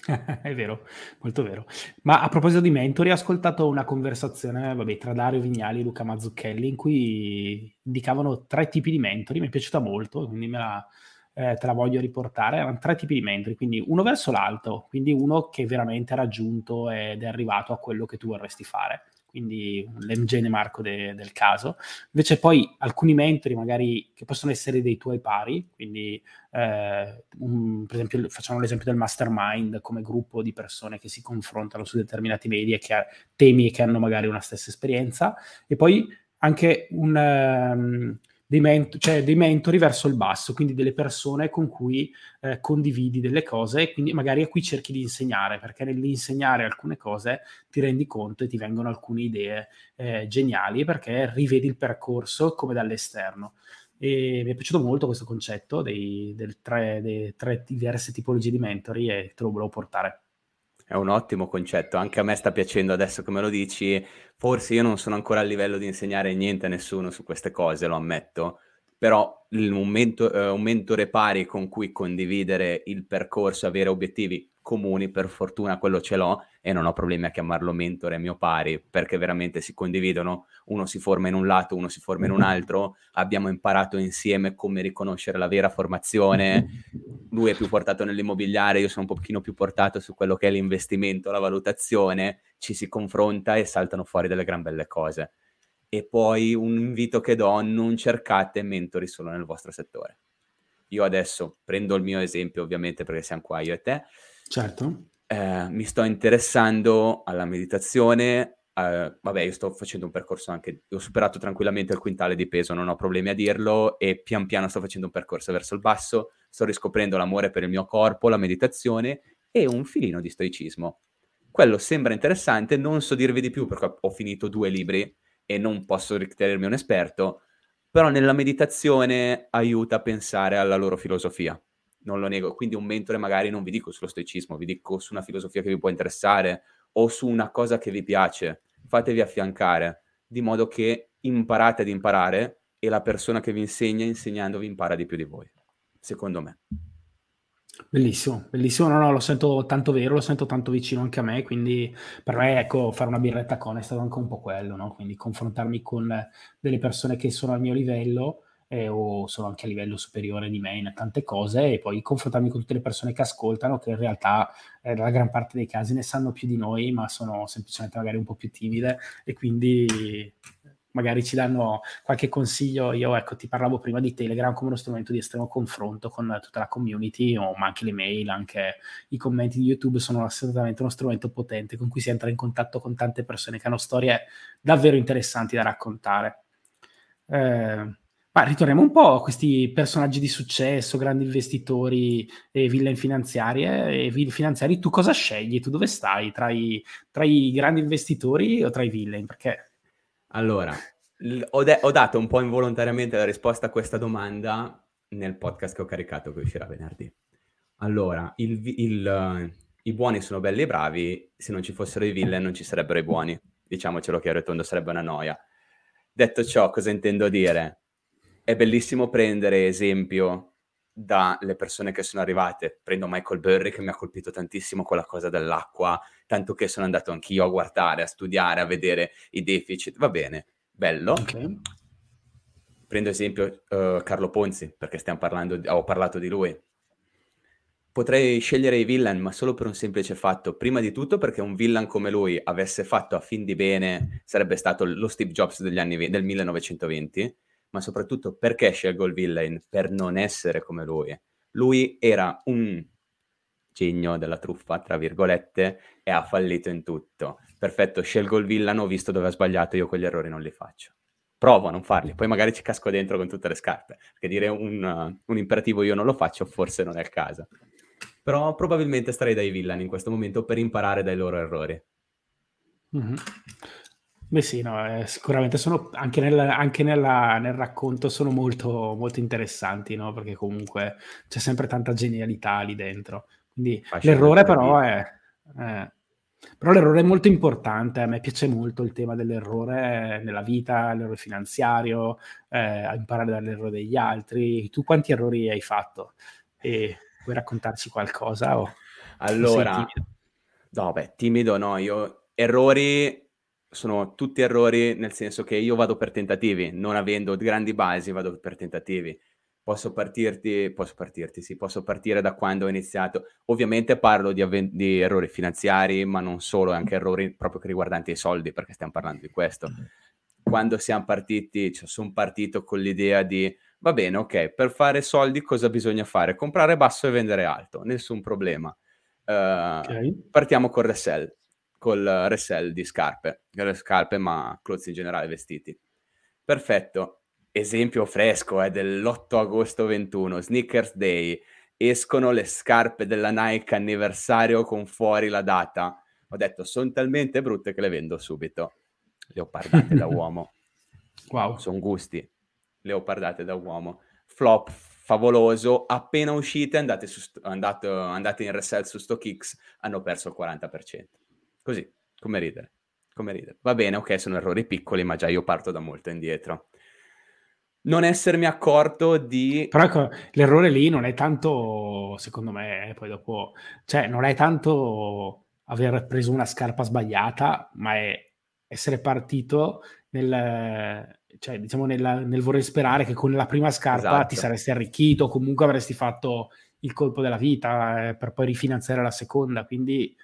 È vero, molto vero. Ma a proposito di mentori, ho ascoltato una conversazione, vabbè, tra Dario Vignali e Luca Mazzucchelli in cui indicavano tre tipi di mentori, mi è piaciuta molto, quindi me la, eh, te la voglio riportare. Erano tre tipi di mentori, quindi uno verso l'alto, quindi uno che veramente ha raggiunto ed è arrivato a quello che tu vorresti fare quindi l'emgene marco de, del caso. Invece poi alcuni mentori magari che possono essere dei tuoi pari, quindi eh, un, per esempio facciamo l'esempio del mastermind come gruppo di persone che si confrontano su determinati media, che ha temi che hanno magari una stessa esperienza, e poi anche un... Um, dei, ment- cioè dei mentori verso il basso, quindi delle persone con cui eh, condividi delle cose e quindi magari a cui cerchi di insegnare, perché nell'insegnare alcune cose ti rendi conto e ti vengono alcune idee eh, geniali perché rivedi il percorso come dall'esterno. E mi è piaciuto molto questo concetto dei, tre, dei tre diverse tipologie di mentori e te lo volevo portare. È un ottimo concetto, anche a me sta piacendo adesso che me lo dici. Forse io non sono ancora a livello di insegnare niente a nessuno su queste cose, lo ammetto, però un, mento- eh, un mentore pari con cui condividere il percorso, avere obiettivi comuni, per fortuna quello ce l'ho e non ho problemi a chiamarlo mentore mio pari perché veramente si condividono, uno si forma in un lato, uno si forma in un altro, abbiamo imparato insieme come riconoscere la vera formazione, lui è più portato nell'immobiliare, io sono un pochino più portato su quello che è l'investimento, la valutazione, ci si confronta e saltano fuori delle gran belle cose. E poi un invito che do, non cercate mentori solo nel vostro settore. Io adesso prendo il mio esempio ovviamente perché siamo qua io e te, Certo. Eh, mi sto interessando alla meditazione. Eh, vabbè, io sto facendo un percorso anche, ho superato tranquillamente il quintale di peso, non ho problemi a dirlo, e pian piano sto facendo un percorso verso il basso, sto riscoprendo l'amore per il mio corpo, la meditazione e un filino di stoicismo. Quello sembra interessante, non so dirvi di più perché ho finito due libri e non posso ritenermi un esperto, però nella meditazione aiuta a pensare alla loro filosofia non lo nego. Quindi un mentore magari non vi dico sullo stoicismo, vi dico su una filosofia che vi può interessare o su una cosa che vi piace. Fatevi affiancare, di modo che imparate ad imparare e la persona che vi insegna, insegnandovi, impara di più di voi, secondo me. Bellissimo, bellissimo, no, no, lo sento tanto vero, lo sento tanto vicino anche a me, quindi per me, ecco, fare una birretta con è stato anche un po' quello, no? Quindi confrontarmi con delle persone che sono al mio livello eh, o sono anche a livello superiore di me in tante cose e poi confrontarmi con tutte le persone che ascoltano che in realtà eh, la gran parte dei casi ne sanno più di noi ma sono semplicemente magari un po' più timide e quindi magari ci danno qualche consiglio. Io, ecco, ti parlavo prima di Telegram come uno strumento di estremo confronto con tutta la community, o, ma anche le mail, anche i commenti di YouTube sono assolutamente uno strumento potente con cui si entra in contatto con tante persone che hanno storie davvero interessanti da raccontare. Eh, ma ritorniamo un po' a questi personaggi di successo, grandi investitori e villain finanziarie. E villain finanziari, tu cosa scegli? Tu dove stai? Tra i, tra i grandi investitori o tra i villain? Perché? Allora, ho, de- ho, dato un po' involontariamente la risposta a questa domanda nel podcast che ho caricato che uscirà venerdì. Allora, il, il, uh, i buoni sono belli e bravi, se non ci fossero i villain non ci sarebbero i buoni. diciamocelo chiaro e tondo, sarebbe una noia. Detto ciò, cosa intendo dire? È bellissimo prendere esempio dalle persone che sono arrivate. Prendo Michael Burry che mi ha colpito tantissimo con la cosa dell'acqua, tanto che sono andato anch'io a guardare, a studiare, a vedere i deficit. Va bene, bello. Okay. Prendo esempio uh, Carlo Ponzi, perché stiamo parlando, ho parlato di lui Potrei scegliere i villain, ma solo per un semplice fatto. Prima di tutto perché un villain come lui avesse fatto a fin di bene sarebbe stato lo Steve Jobs degli anni, del 1920, ma soprattutto perché scelgo il villain? Per non essere come lui. Lui era un genio della truffa, tra virgolette, e ha fallito in tutto. Perfetto, scelgo il villain, ho visto dove ha sbagliato, io quegli errori non li faccio. Provo a non farli, poi magari ci casco dentro con tutte le scarpe, perché dire un, uh, un imperativo io non lo faccio forse non è il caso. Però probabilmente starei dai villain in questo momento per imparare dai loro errori. Mm-hmm. Beh sì, no, eh, sicuramente sono anche, nel, anche nella, nel racconto sono molto, molto interessanti, no? Perché comunque c'è sempre tanta genialità lì dentro. Quindi l'errore però è... Eh, però l'errore è molto importante, a me piace molto il tema dell'errore nella vita, l'errore finanziario, eh, imparare dall'errore degli altri. Tu quanti errori hai fatto? E Vuoi raccontarci qualcosa? O allora, no, beh, timido no, io errori sono tutti errori nel senso che io vado per tentativi, non avendo grandi basi vado per tentativi. Posso partirti, posso partirti, sì, posso partire da quando ho iniziato. Ovviamente parlo di, avven- di errori finanziari, ma non solo, anche errori proprio riguardanti i soldi, perché stiamo parlando di questo. Quando siamo partiti, cioè, sono partito con l'idea di Va bene, ok, per fare soldi cosa bisogna fare? Comprare basso e vendere alto, nessun problema. Uh, okay. Partiamo col resell, col resell di scarpe, scarpe ma clothes in generale, vestiti. Perfetto, esempio fresco è eh, dell'8 agosto 21, Sneakers Day, escono le scarpe della Nike anniversario con fuori la data. Ho detto, sono talmente brutte che le vendo subito. Le ho pardate da uomo. Wow. Sono gusti leopardate da uomo. Flop favoloso, appena uscite andate, su, andate, andate in resell su StockX, hanno perso il 40%. Così, come ridere, come ridere. Va bene, ok, sono errori piccoli, ma già io parto da molto indietro. Non essermi accorto di... Però ecco, l'errore lì non è tanto, secondo me, eh, poi dopo... Cioè, non è tanto aver preso una scarpa sbagliata, ma è essere partito nel cioè, diciamo nella, nel voler sperare che con la prima scarpa esatto. ti saresti arricchito, comunque avresti fatto il colpo della vita eh, per poi rifinanziare la seconda, quindi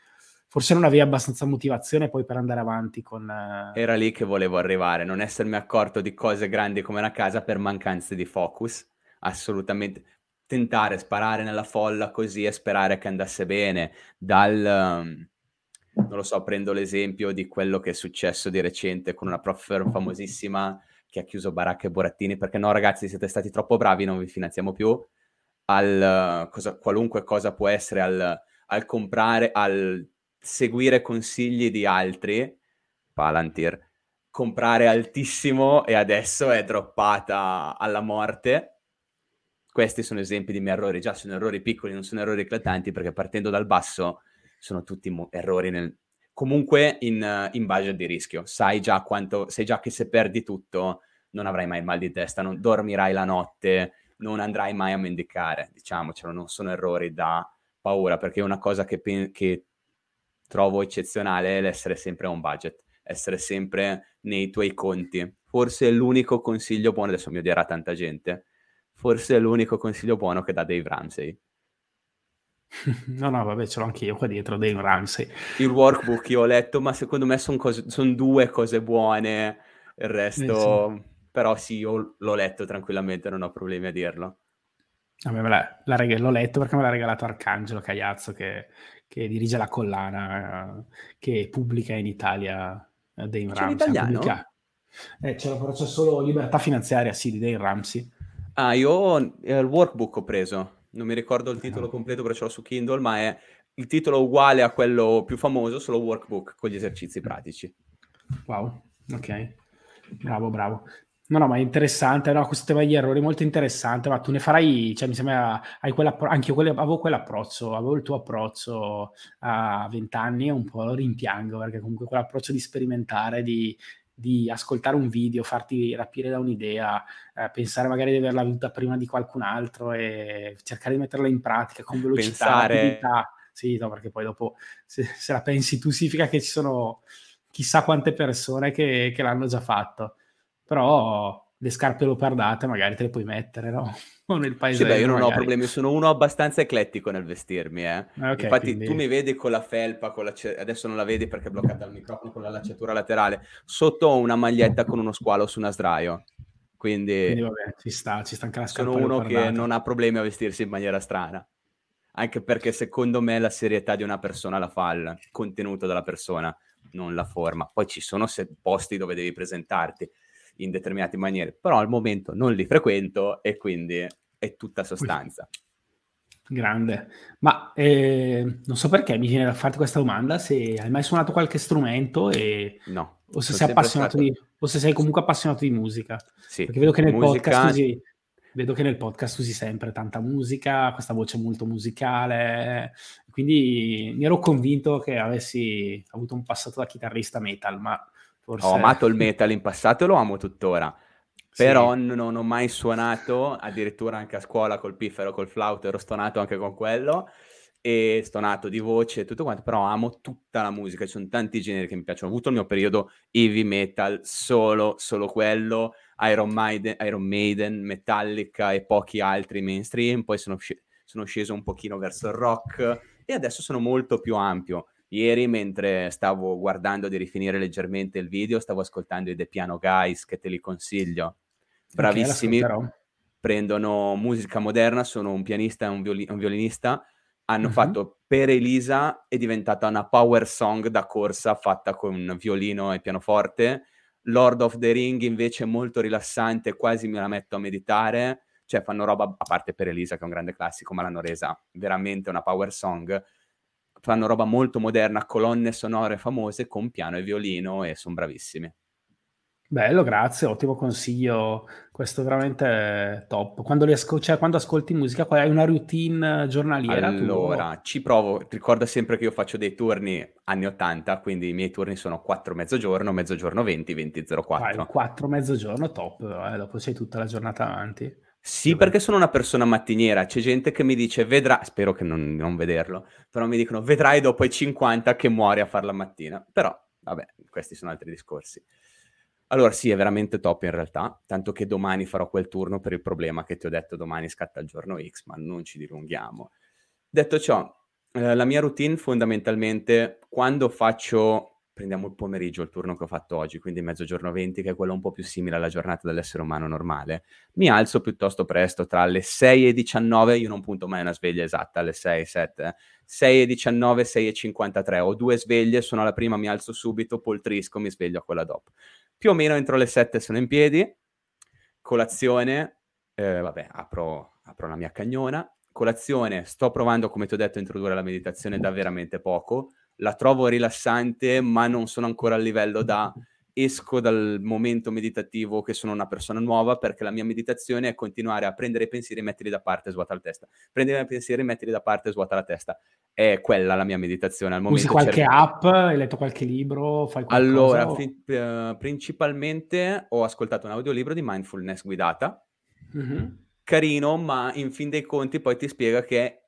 forse non avevi abbastanza motivazione poi per andare avanti con... Eh... Era lì che volevo arrivare, non essermi accorto di cose grandi come una casa per mancanze di focus, assolutamente. Tentare, sparare nella folla così e sperare che andasse bene, dal... Um non lo so, prendo l'esempio di quello che è successo di recente con una prof famosissima che ha chiuso baracche e burattini perché no ragazzi siete stati troppo bravi, non vi finanziamo più, al cosa, qualunque cosa può essere, al, al, comprare, al seguire consigli di altri, Palantir, comprare altissimo e adesso è droppata alla morte. Questi sono esempi di miei errori, già sono errori piccoli, non sono errori eclatanti perché partendo dal basso sono tutti mo- errori nel, comunque in, in, budget di rischio. Sai già quanto, sai già che se perdi tutto non avrai mai mal di testa, non dormirai la notte, non andrai mai a mendicare, diciamocelo, non sono errori da paura, perché una cosa che, che trovo eccezionale l'essere sempre un budget, essere sempre nei tuoi conti. Forse è l'unico consiglio buono, adesso mi odierà tanta gente, forse è l'unico consiglio buono che dà Dave Ramsey No, no, vabbè, ce l'ho anche io qua dietro, Dave Ramsey. Il workbook io ho letto, ma secondo me sono son due cose buone, il resto... Eh, sì. Però sì, io l'ho letto tranquillamente, non ho problemi a dirlo. A me la, la reg- l'ho letto perché me l'ha regalato Arcangelo Cagliazzo che, che dirige la collana eh, che pubblica in Italia eh, Dave Ramsey. C'è italiano? Eh, c'è, però c'è solo Libertà Finanziaria, sì, di Dave Ramsey. Ah, io eh, il workbook ho preso non mi ricordo il titolo completo però ce l'ho su Kindle, ma è il titolo uguale a quello più famoso, solo workbook con gli esercizi pratici. Wow, ok, bravo, bravo. No, no, ma è interessante, no, questo tema degli errori è molto interessante, ma tu ne farai, cioè mi sembra, hai anche io avevo quell'approccio, avevo il tuo approccio a vent'anni e un po' lo rimpiango, perché comunque quell'approccio di sperimentare, di, di ascoltare un video, farti rapire da un'idea, eh, pensare magari di averla avuta prima di qualcun altro e cercare di metterla in pratica con velocità, Pensare... Sì, no, perché poi dopo se, se, la pensi tu significa che ci sono chissà quante persone che, che l'hanno già fatto però le scarpe leopardate magari te le puoi mettere, no? O nel paese. Sì, beh, io non magari. ho problemi, sono uno abbastanza eclettico nel vestirmi, eh. Ah, okay, Infatti quindi... tu mi vedi con la felpa, con la ce... adesso non la vedi perché è bloccata al microfono con la lacciatura laterale, sotto ho una maglietta con uno squalo su una sdraio. Quindi, quindi vabbè, ci sta, ci sta anche la scarpa Sono uno leopardate. che non ha problemi a vestirsi in maniera strana. Anche perché secondo me la serietà di una persona la fa il contenuto della persona, non la forma. Poi ci sono posti dove devi presentarti in determinate maniere, però al momento non li frequento e quindi è tutta sostanza. Grande, ma eh, non so perché mi viene da farti questa domanda, se hai mai suonato qualche strumento e... no, o se sei appassionato stato... di... o se sei comunque appassionato di musica. Sì, perché vedo che nel musica... podcast usi... vedo che nel podcast usi sempre tanta musica, questa voce molto musicale, quindi mi ero convinto che avessi avuto un passato da chitarrista metal, ma Forse... Ho amato il metal in passato e lo amo tuttora. Però sì. non ho mai suonato, addirittura anche a scuola col piffero, col flauto, ero stonato anche con quello e stonato di voce e tutto quanto, però amo tutta la musica, ci sono tanti generi che mi piacciono. Ho avuto il mio periodo heavy metal, solo, solo quello, Iron Maiden, Iron Maiden, Metallica e pochi altri mainstream, poi sono, sono sceso un pochino verso il rock e adesso sono molto più ampio. Ieri, mentre stavo guardando di rifinire leggermente il video, stavo ascoltando i The Piano Guys, che te li consiglio. Bravissimi, okay, prendono musica moderna, sono un pianista e un, violi- un violinista, hanno uh-huh. fatto per Elisa, è diventata una power song da corsa fatta con violino e pianoforte. Lord of the Ring invece è molto rilassante, quasi me la metto a meditare, cioè fanno roba, a parte per Elisa che è un grande classico, ma l'hanno resa veramente una power song fanno roba molto moderna, colonne sonore famose con piano e violino e sono bravissimi. Bello, grazie, ottimo consiglio, questo è veramente top. Quando, asco- cioè, quando ascolti musica, hai una routine giornaliera? Allora, tu? ci provo, ricorda sempre che io faccio dei turni anni 80, quindi i miei turni sono 4 mezzogiorno, mezzogiorno 20, 20 04. Vai, 4 mezzogiorno, top, eh, dopo c'hai tutta la giornata avanti. Sì, perché sono una persona mattiniera. C'è gente che mi dice, vedrà, spero che non, non vederlo, però mi dicono, vedrai dopo i 50 che muori a fare la mattina. Però, vabbè, questi sono altri discorsi. Allora, sì, è veramente top in realtà, tanto che domani farò quel turno per il problema che ti ho detto domani scatta il giorno X, ma non ci dilunghiamo. Detto ciò, eh, la mia routine fondamentalmente, quando faccio prendiamo il pomeriggio, il turno che ho fatto oggi, quindi mezzogiorno 20, che è quello un po' più simile alla giornata dell'essere umano normale, mi alzo piuttosto presto, tra le 6 e 19, io non punto mai una sveglia esatta, alle 6, 7, 6 e 19, 6 e 53, ho due sveglie, sono alla prima, mi alzo subito, poltrisco, mi sveglio a quella dopo. Più o meno entro le 7 sono in piedi, colazione, eh, vabbè, apro, apro la mia cagnona, colazione, sto provando, come ti ho detto, a introdurre la meditazione da veramente poco, la trovo rilassante, ma non sono ancora al livello da esco dal momento meditativo che sono una persona nuova perché la mia meditazione è continuare a prendere i pensieri e metterli da parte e svuota la testa. Prendere i pensieri e metterli da parte e svuota la testa. È quella la mia meditazione al momento. Usi qualche cerco... app? Hai letto qualche libro? Fai allora, o... fi- uh, principalmente ho ascoltato un audiolibro di mindfulness guidata. Mm-hmm. Carino, ma in fin dei conti poi ti spiega che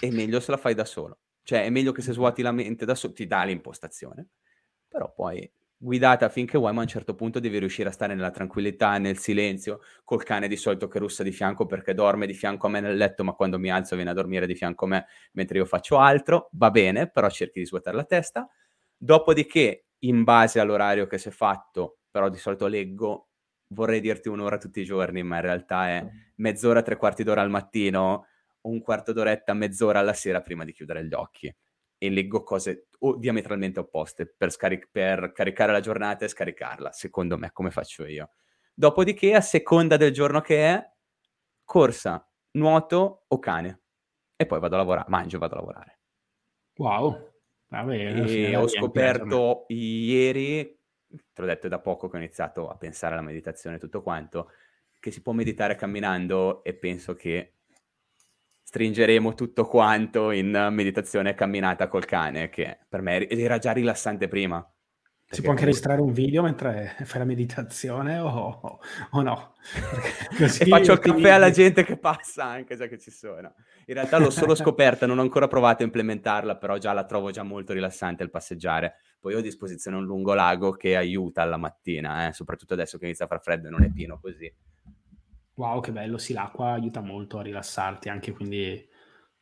è meglio se la fai da solo. Cioè, è meglio che se svuoti la mente da sotto, ti dà l'impostazione, però poi guidata finché vuoi, ma a un certo punto devi riuscire a stare nella tranquillità, nel silenzio, col cane di solito che russa di fianco perché dorme di fianco a me nel letto, ma quando mi alzo viene a dormire di fianco a me mentre io faccio altro, va bene, però cerchi di svuotare la testa. Dopodiché, in base all'orario che si è fatto, però di solito leggo, vorrei dirti un'ora tutti i giorni, ma in realtà è mezz'ora, tre quarti d'ora al mattino, un quarto d'oretta, mezz'ora alla sera prima di chiudere gli occhi e leggo cose o diametralmente opposte per, scaric- per caricare la giornata e scaricarla, secondo me, come faccio io. Dopodiché, a seconda del giorno che è, corsa, nuoto o cane. E poi vado a lavorare, mangio e vado a lavorare. Wow. Vabbè, e ho scoperto ieri te l'ho detto, da poco che ho iniziato a pensare alla meditazione e tutto quanto, che si può meditare camminando e penso che stringeremo tutto quanto in meditazione camminata col cane, che per me era già rilassante prima. Si può anche registrare un video mentre fai la meditazione o, o no? e faccio il caffè alla gente che passa anche già che ci sono. In realtà l'ho solo scoperta, non ho ancora provato a implementarla, però già la trovo già molto rilassante il passeggiare. Poi ho a disposizione un lungo lago che aiuta alla mattina, eh? soprattutto adesso che inizia a far freddo e non è pieno così. Wow, che bello, sì, l'acqua aiuta molto a rilassarti, anche quindi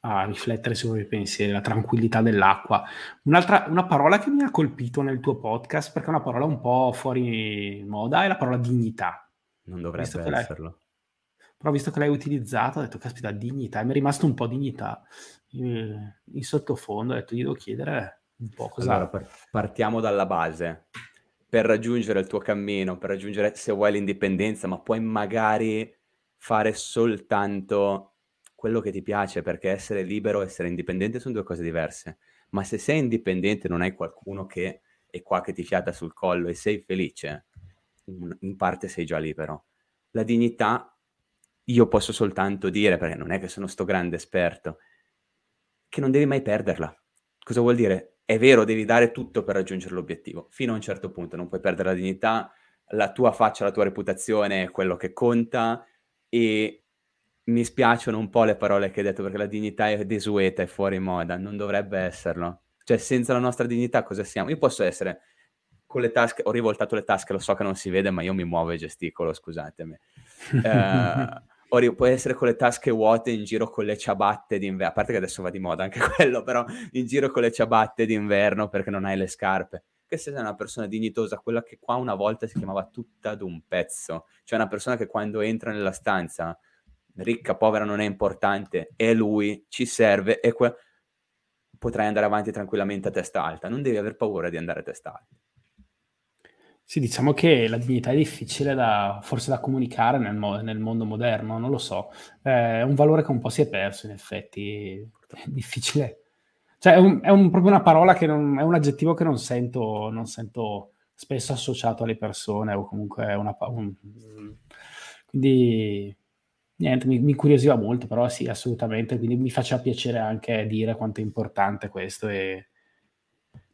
a riflettere sui propri pensieri, la tranquillità dell'acqua. Un'altra una parola che mi ha colpito nel tuo podcast, perché è una parola un po' fuori moda, è la parola dignità. Non dovrebbe esserlo. Però visto che l'hai utilizzato, ho detto, caspita, dignità, e mi è rimasto un po' dignità. In, in sottofondo ho detto, gli devo chiedere un po' cosa... Allora, partiamo dalla base. Per raggiungere il tuo cammino, per raggiungere, se vuoi, l'indipendenza, ma puoi magari fare soltanto quello che ti piace, perché essere libero e essere indipendente sono due cose diverse. Ma se sei indipendente non hai qualcuno che è qua che ti fiata sul collo e sei felice, in parte sei già libero. La dignità, io posso soltanto dire, perché non è che sono sto grande esperto, che non devi mai perderla. Cosa vuol dire? È vero, devi dare tutto per raggiungere l'obiettivo, fino a un certo punto, non puoi perdere la dignità, la tua faccia, la tua reputazione è quello che conta e mi spiacciono un po' le parole che hai detto perché la dignità è desueta, è fuori moda, non dovrebbe esserlo. Cioè, senza la nostra dignità cosa siamo? Io posso essere con le tasche, ho rivoltato le tasche, lo so che non si vede, ma io mi muovo e gesticolo, scusatemi. Eh, puoi essere con le tasche vuote in giro con le ciabatte d'inverno, a parte che adesso va di moda anche quello, però in giro con le ciabatte d'inverno perché non hai le scarpe. Che se sei una persona dignitosa, quella che qua una volta si chiamava tutta d'un pezzo, cioè una persona che quando entra nella stanza ricca, povera non è importante, è lui, ci serve e que- potrai andare avanti tranquillamente a testa alta, non devi aver paura di andare a testa alta. Sì, diciamo che la dignità è difficile da, forse da comunicare nel, mo- nel mondo moderno, non lo so, è un valore che un po' si è perso in effetti, è difficile. Cioè è, un, è un, proprio una parola che non, è un aggettivo che non sento, non sento spesso associato alle persone o comunque è una... Un, quindi niente, mi, mi incuriosiva molto, però sì, assolutamente, quindi mi faceva piacere anche dire quanto è importante questo e,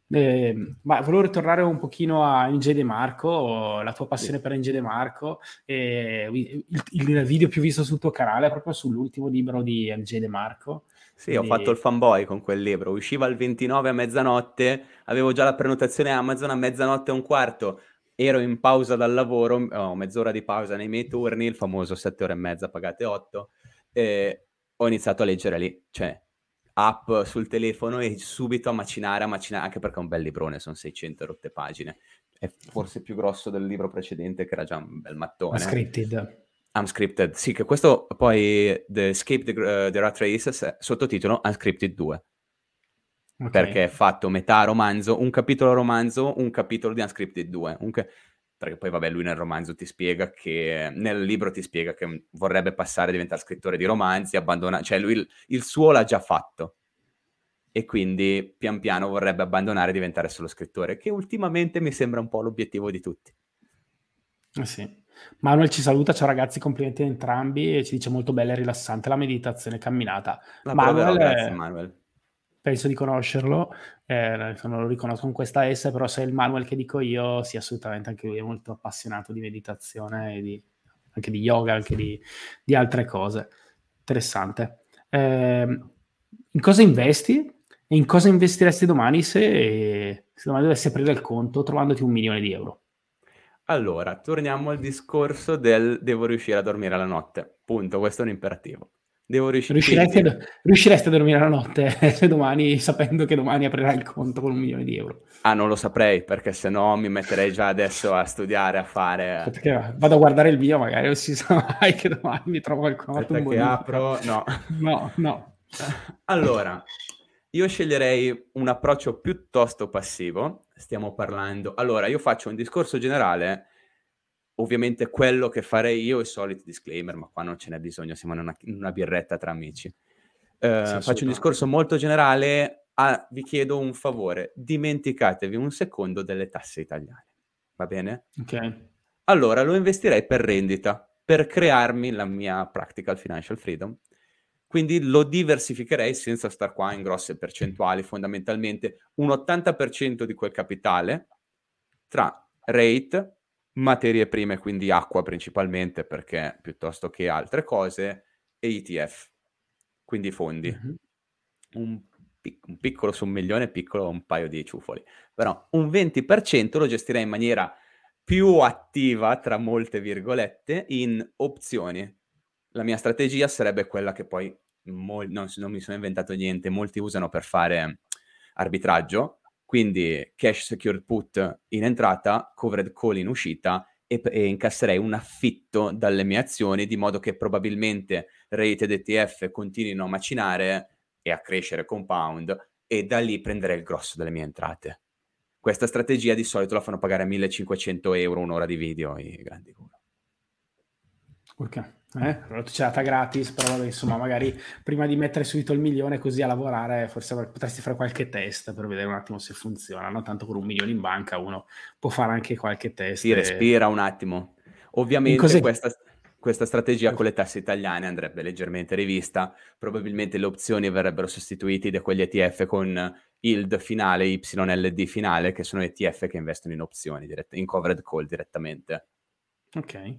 eh, ma volevo ritornare un pochino a NJ De Marco, la tua passione sì. per NJ De Marco. Eh, il, il, video più visto sul tuo canale è proprio sull'ultimo libro di NJ De Marco. Sì, Quindi... ho fatto il fanboy con quel libro. Usciva il 29 a mezzanotte, avevo già la prenotazione Amazon a mezzanotte e un quarto ero in pausa dal lavoro, ho mezz'ora di pausa nei miei turni, il famoso 7 ore e mezza pagate 8, e ho iniziato a leggere lì, cioè app sul telefono e subito a macinare, a macinare, anche perché è un bel librone, sono 600 rotte pagine, è forse più grosso del libro precedente che era già un bel mattone. Unscripted. Unscripted, sì, che questo poi The Escape the, uh, the Rat Race, sottotitolo Unscripted 2. Okay. Perché è fatto metà romanzo, un capitolo romanzo, un capitolo di Unscripted 2. Un ca- perché poi, vabbè, lui nel romanzo ti spiega che, nel libro ti spiega che vorrebbe passare a diventare scrittore di romanzi, abbandona, cioè lui il, il suo l'ha già fatto. E quindi pian piano vorrebbe abbandonare e diventare solo scrittore, che ultimamente mi sembra un po' l'obiettivo di tutti. Eh sì. Manuel ci saluta, ciao ragazzi, complimenti a entrambi e ci dice molto bella e rilassante la meditazione camminata. La Manuel, proverò, grazie Manuel penso di conoscerlo, eh, non lo riconosco con questa S, però se è il manual che dico io, sì, assolutamente anche lui è molto appassionato di meditazione, di, anche di yoga, anche di, di altre cose. Interessante. Eh, in cosa investi? E in cosa investiresti domani se, se domani dovessi aprire il conto trovandoti un milione di euro? Allora, torniamo al discorso del devo riuscire a dormire la notte. Punto, questo è un imperativo. Devo riuscire. Riusciresti, a, riusciresti a dormire la notte se domani, sapendo che domani aprirai il conto con un milione di euro? Ah, non lo saprei perché se no mi metterei già adesso a studiare, a fare. Perché vado a guardare il video, magari non si sa mai che domani mi trovo qualcosa. Aspetta che apro, no. no, no. Allora, io sceglierei un approccio piuttosto passivo. Stiamo parlando. Allora, io faccio un discorso generale ovviamente quello che farei io, i soliti disclaimer, ma qua non ce n'è bisogno, siamo in una, in una birretta tra amici. Sì, faccio un discorso molto generale, ah, vi chiedo un favore, dimenticatevi un secondo delle tasse italiane. va bene? Ok. Allora lo investirei per rendita, per crearmi la mia practical financial freedom. Quindi lo diversificherei senza star qua in grosse percentuali, fondamentalmente un 80% di quel capitale tra rate, materie prime, quindi acqua principalmente perché piuttosto che altre cose, e ETF, quindi fondi. Mm-hmm. Un, pic- un, piccolo su un milione, piccolo un paio di ciufoli. Però un 20% lo gestirei in maniera più attiva, tra molte virgolette, in opzioni. La mia strategia sarebbe quella che poi mol- non, non mi sono inventato niente, molti usano per fare arbitraggio, quindi cash secured put in entrata, covered call in uscita e, e, incasserei un affitto dalle mie azioni di modo che probabilmente rated ETF continuino a macinare e a crescere compound e da lì prenderei il grosso delle mie entrate. Questa strategia di solito la fanno pagare 1500 euro un'ora di video i grandi guru. Ok, eh? C'è data gratis, però vabbè, insomma, magari prima di mettere subito il milione così a lavorare, forse potresti fare qualche test per vedere un attimo se funziona, no? Tanto con un milione in banca uno può fare anche qualche test. Si e... respira un attimo. Ovviamente questa, questa strategia con le tasse italiane andrebbe leggermente rivista, probabilmente le opzioni verrebbero sostituite da quegli ETF con yield finale, YLD finale, che sono ETF che investono in opzioni, dirett- in covered call direttamente. Ok.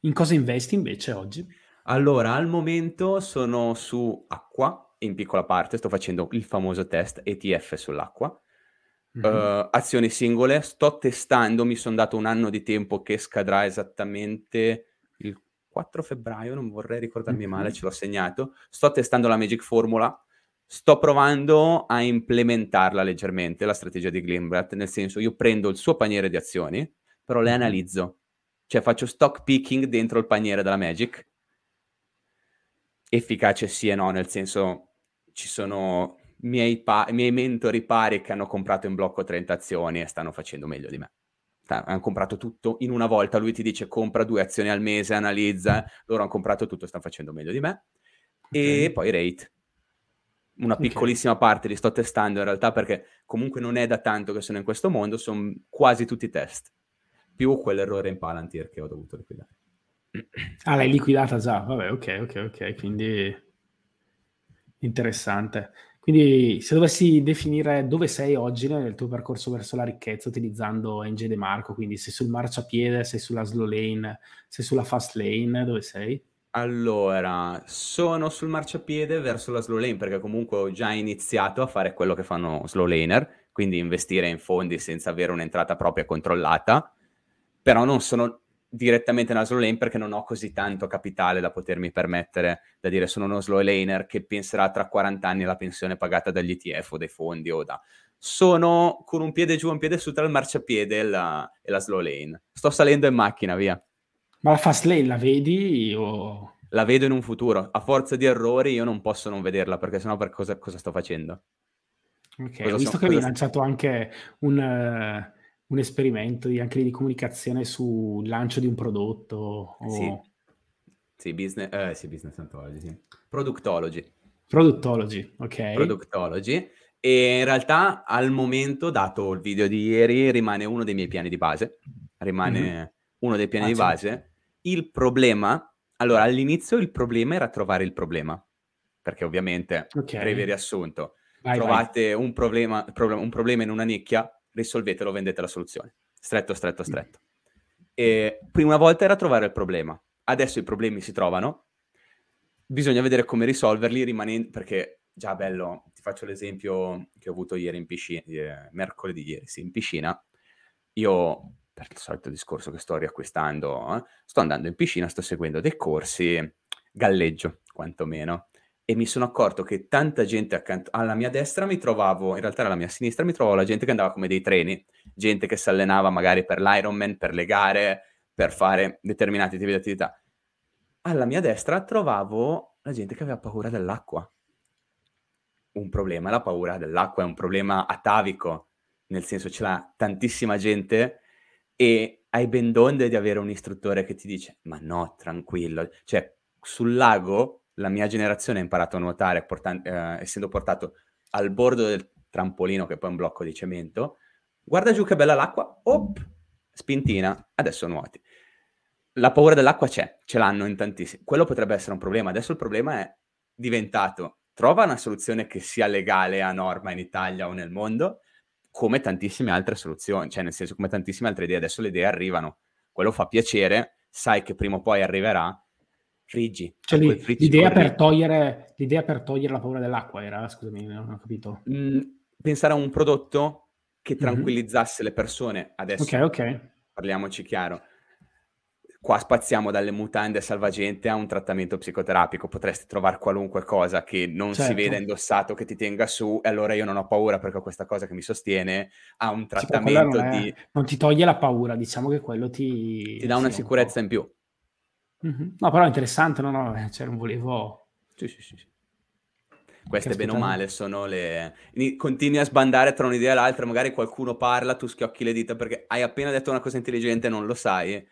In cosa investi invece oggi? Allora, al momento sono su acqua, in piccola parte, sto facendo il famoso test ETF sull'acqua. Mm-hmm. Uh, azioni singole, sto testando, mi sono dato un anno di tempo che scadrà esattamente il 4 febbraio, non vorrei ricordarmi mm-hmm. male, ce l'ho segnato. Sto testando la Magic Formula, sto provando a implementarla leggermente, la strategia di Glimbrad, nel senso io prendo il suo paniere di azioni, però le analizzo cioè faccio stock picking dentro il paniere della Magic. Efficace sì e no, nel senso ci sono miei, pa- miei mentori pari che hanno comprato in blocco 30 azioni e stanno facendo meglio di me. Hanno comprato tutto in una volta, lui ti dice compra due azioni al mese, analizza, loro hanno comprato tutto, stanno facendo meglio di me. Okay. E poi rate. Una piccolissima okay. parte li sto testando in realtà perché comunque non è da tanto che sono in questo mondo, sono quasi tutti test più quell'errore in Palantir che ho dovuto liquidare. Ah, l'hai liquidata già? Vabbè, ok, ok, ok, quindi interessante. Quindi se dovessi definire dove sei oggi nel tuo percorso verso la ricchezza utilizzando NG De Marco, quindi sei sul marciapiede, sei sulla slow lane, sei sulla fast lane, dove sei? Allora, sono sul marciapiede verso la slow lane perché comunque ho già iniziato a fare quello che fanno slow laner, quindi investire in fondi senza avere un'entrata propria controllata però non sono direttamente una slow lane perché non ho così tanto capitale da potermi permettere da dire sono uno slow laner che penserà tra 40 anni alla pensione pagata dagli ETF o dai fondi o da... Sono con un piede giù e un piede su tra il marciapiede e la, e la slow lane. Sto salendo in macchina, via. Ma la fast lane la vedi o... La vedo in un futuro. A forza di errori io non posso non vederla perché sennò per cosa, cosa sto facendo? Ok, cosa ho visto so, che avevi lanciato anche un... Uh un esperimento di, anche di comunicazione sul lancio di un prodotto. O... Sì. Sì, business, eh, sì, business ontology, sì. Productology. Productology, ok. Productology. E in realtà al momento, dato il video di ieri, rimane uno dei miei piani di base. Rimane mm-hmm. uno dei piani ah, di base. Il problema, allora all'inizio il problema era trovare il problema. Perché ovviamente, okay. breve riassunto, vai, trovate vai. Un, problema, un problema in una nicchia, risolvetelo, vendete la soluzione. Stretto, stretto, stretto. E prima volta era trovare il problema. Adesso i problemi si trovano. Bisogna vedere come risolverli rimanendo... Perché già bello, ti faccio l'esempio che ho avuto ieri in piscina, eh, mercoledì ieri, sì, in piscina. Io, per il solito discorso che sto riacquistando, eh, sto andando in piscina, sto seguendo dei corsi, galleggio quantomeno e mi sono accorto che tanta gente accanto alla mia destra mi trovavo, in realtà alla mia sinistra mi trovavo la gente che andava come dei treni, gente che si allenava magari per l'Ironman, per le gare, per fare determinati tipi di attività. Alla mia destra trovavo la gente che aveva paura dell'acqua. Un problema, la paura dell'acqua è un problema atavico, nel senso ce l'ha tantissima gente e hai ben donde di avere un istruttore che ti dice ma no, tranquillo, cioè sul lago la mia generazione ha imparato a nuotare portan- eh, essendo portato al bordo del trampolino, che poi è un blocco di cemento. Guarda giù che bella l'acqua, op, spintina, adesso nuoti. La paura dell'acqua c'è, ce l'hanno in tantissimi. Quello potrebbe essere un problema. Adesso il problema è diventato trova una soluzione che sia legale a norma in Italia o nel mondo, come tantissime altre soluzioni, cioè nel senso come tantissime altre idee. Adesso le idee arrivano, quello fa piacere, sai che prima o poi arriverà, friggi. Cioè, lì, l'idea, per togliere, l'idea, per togliere, la paura dell'acqua era, scusami, non ho capito. Mm, pensare a un prodotto che tranquillizzasse mm-hmm. le persone. Adesso okay, okay. parliamoci chiaro. Qua spaziamo dalle mutande salvagente a un trattamento psicoterapico. Potresti trovare qualunque cosa che non certo. si veda indossato, che ti tenga su, e allora io non ho paura perché ho questa cosa che mi sostiene. Ha un trattamento non di. Non ti toglie la paura, diciamo che quello ti. Ti dà una sicurezza un in più. Mm-hmm. No, però è interessante, no, no, eh, cioè non volevo... Sì, sì, sì. Queste, bene o male, sono le... Continui a sbandare tra un'idea e l'altra, magari qualcuno parla, tu schiocchi le dita perché hai appena detto una cosa intelligente e non lo sai,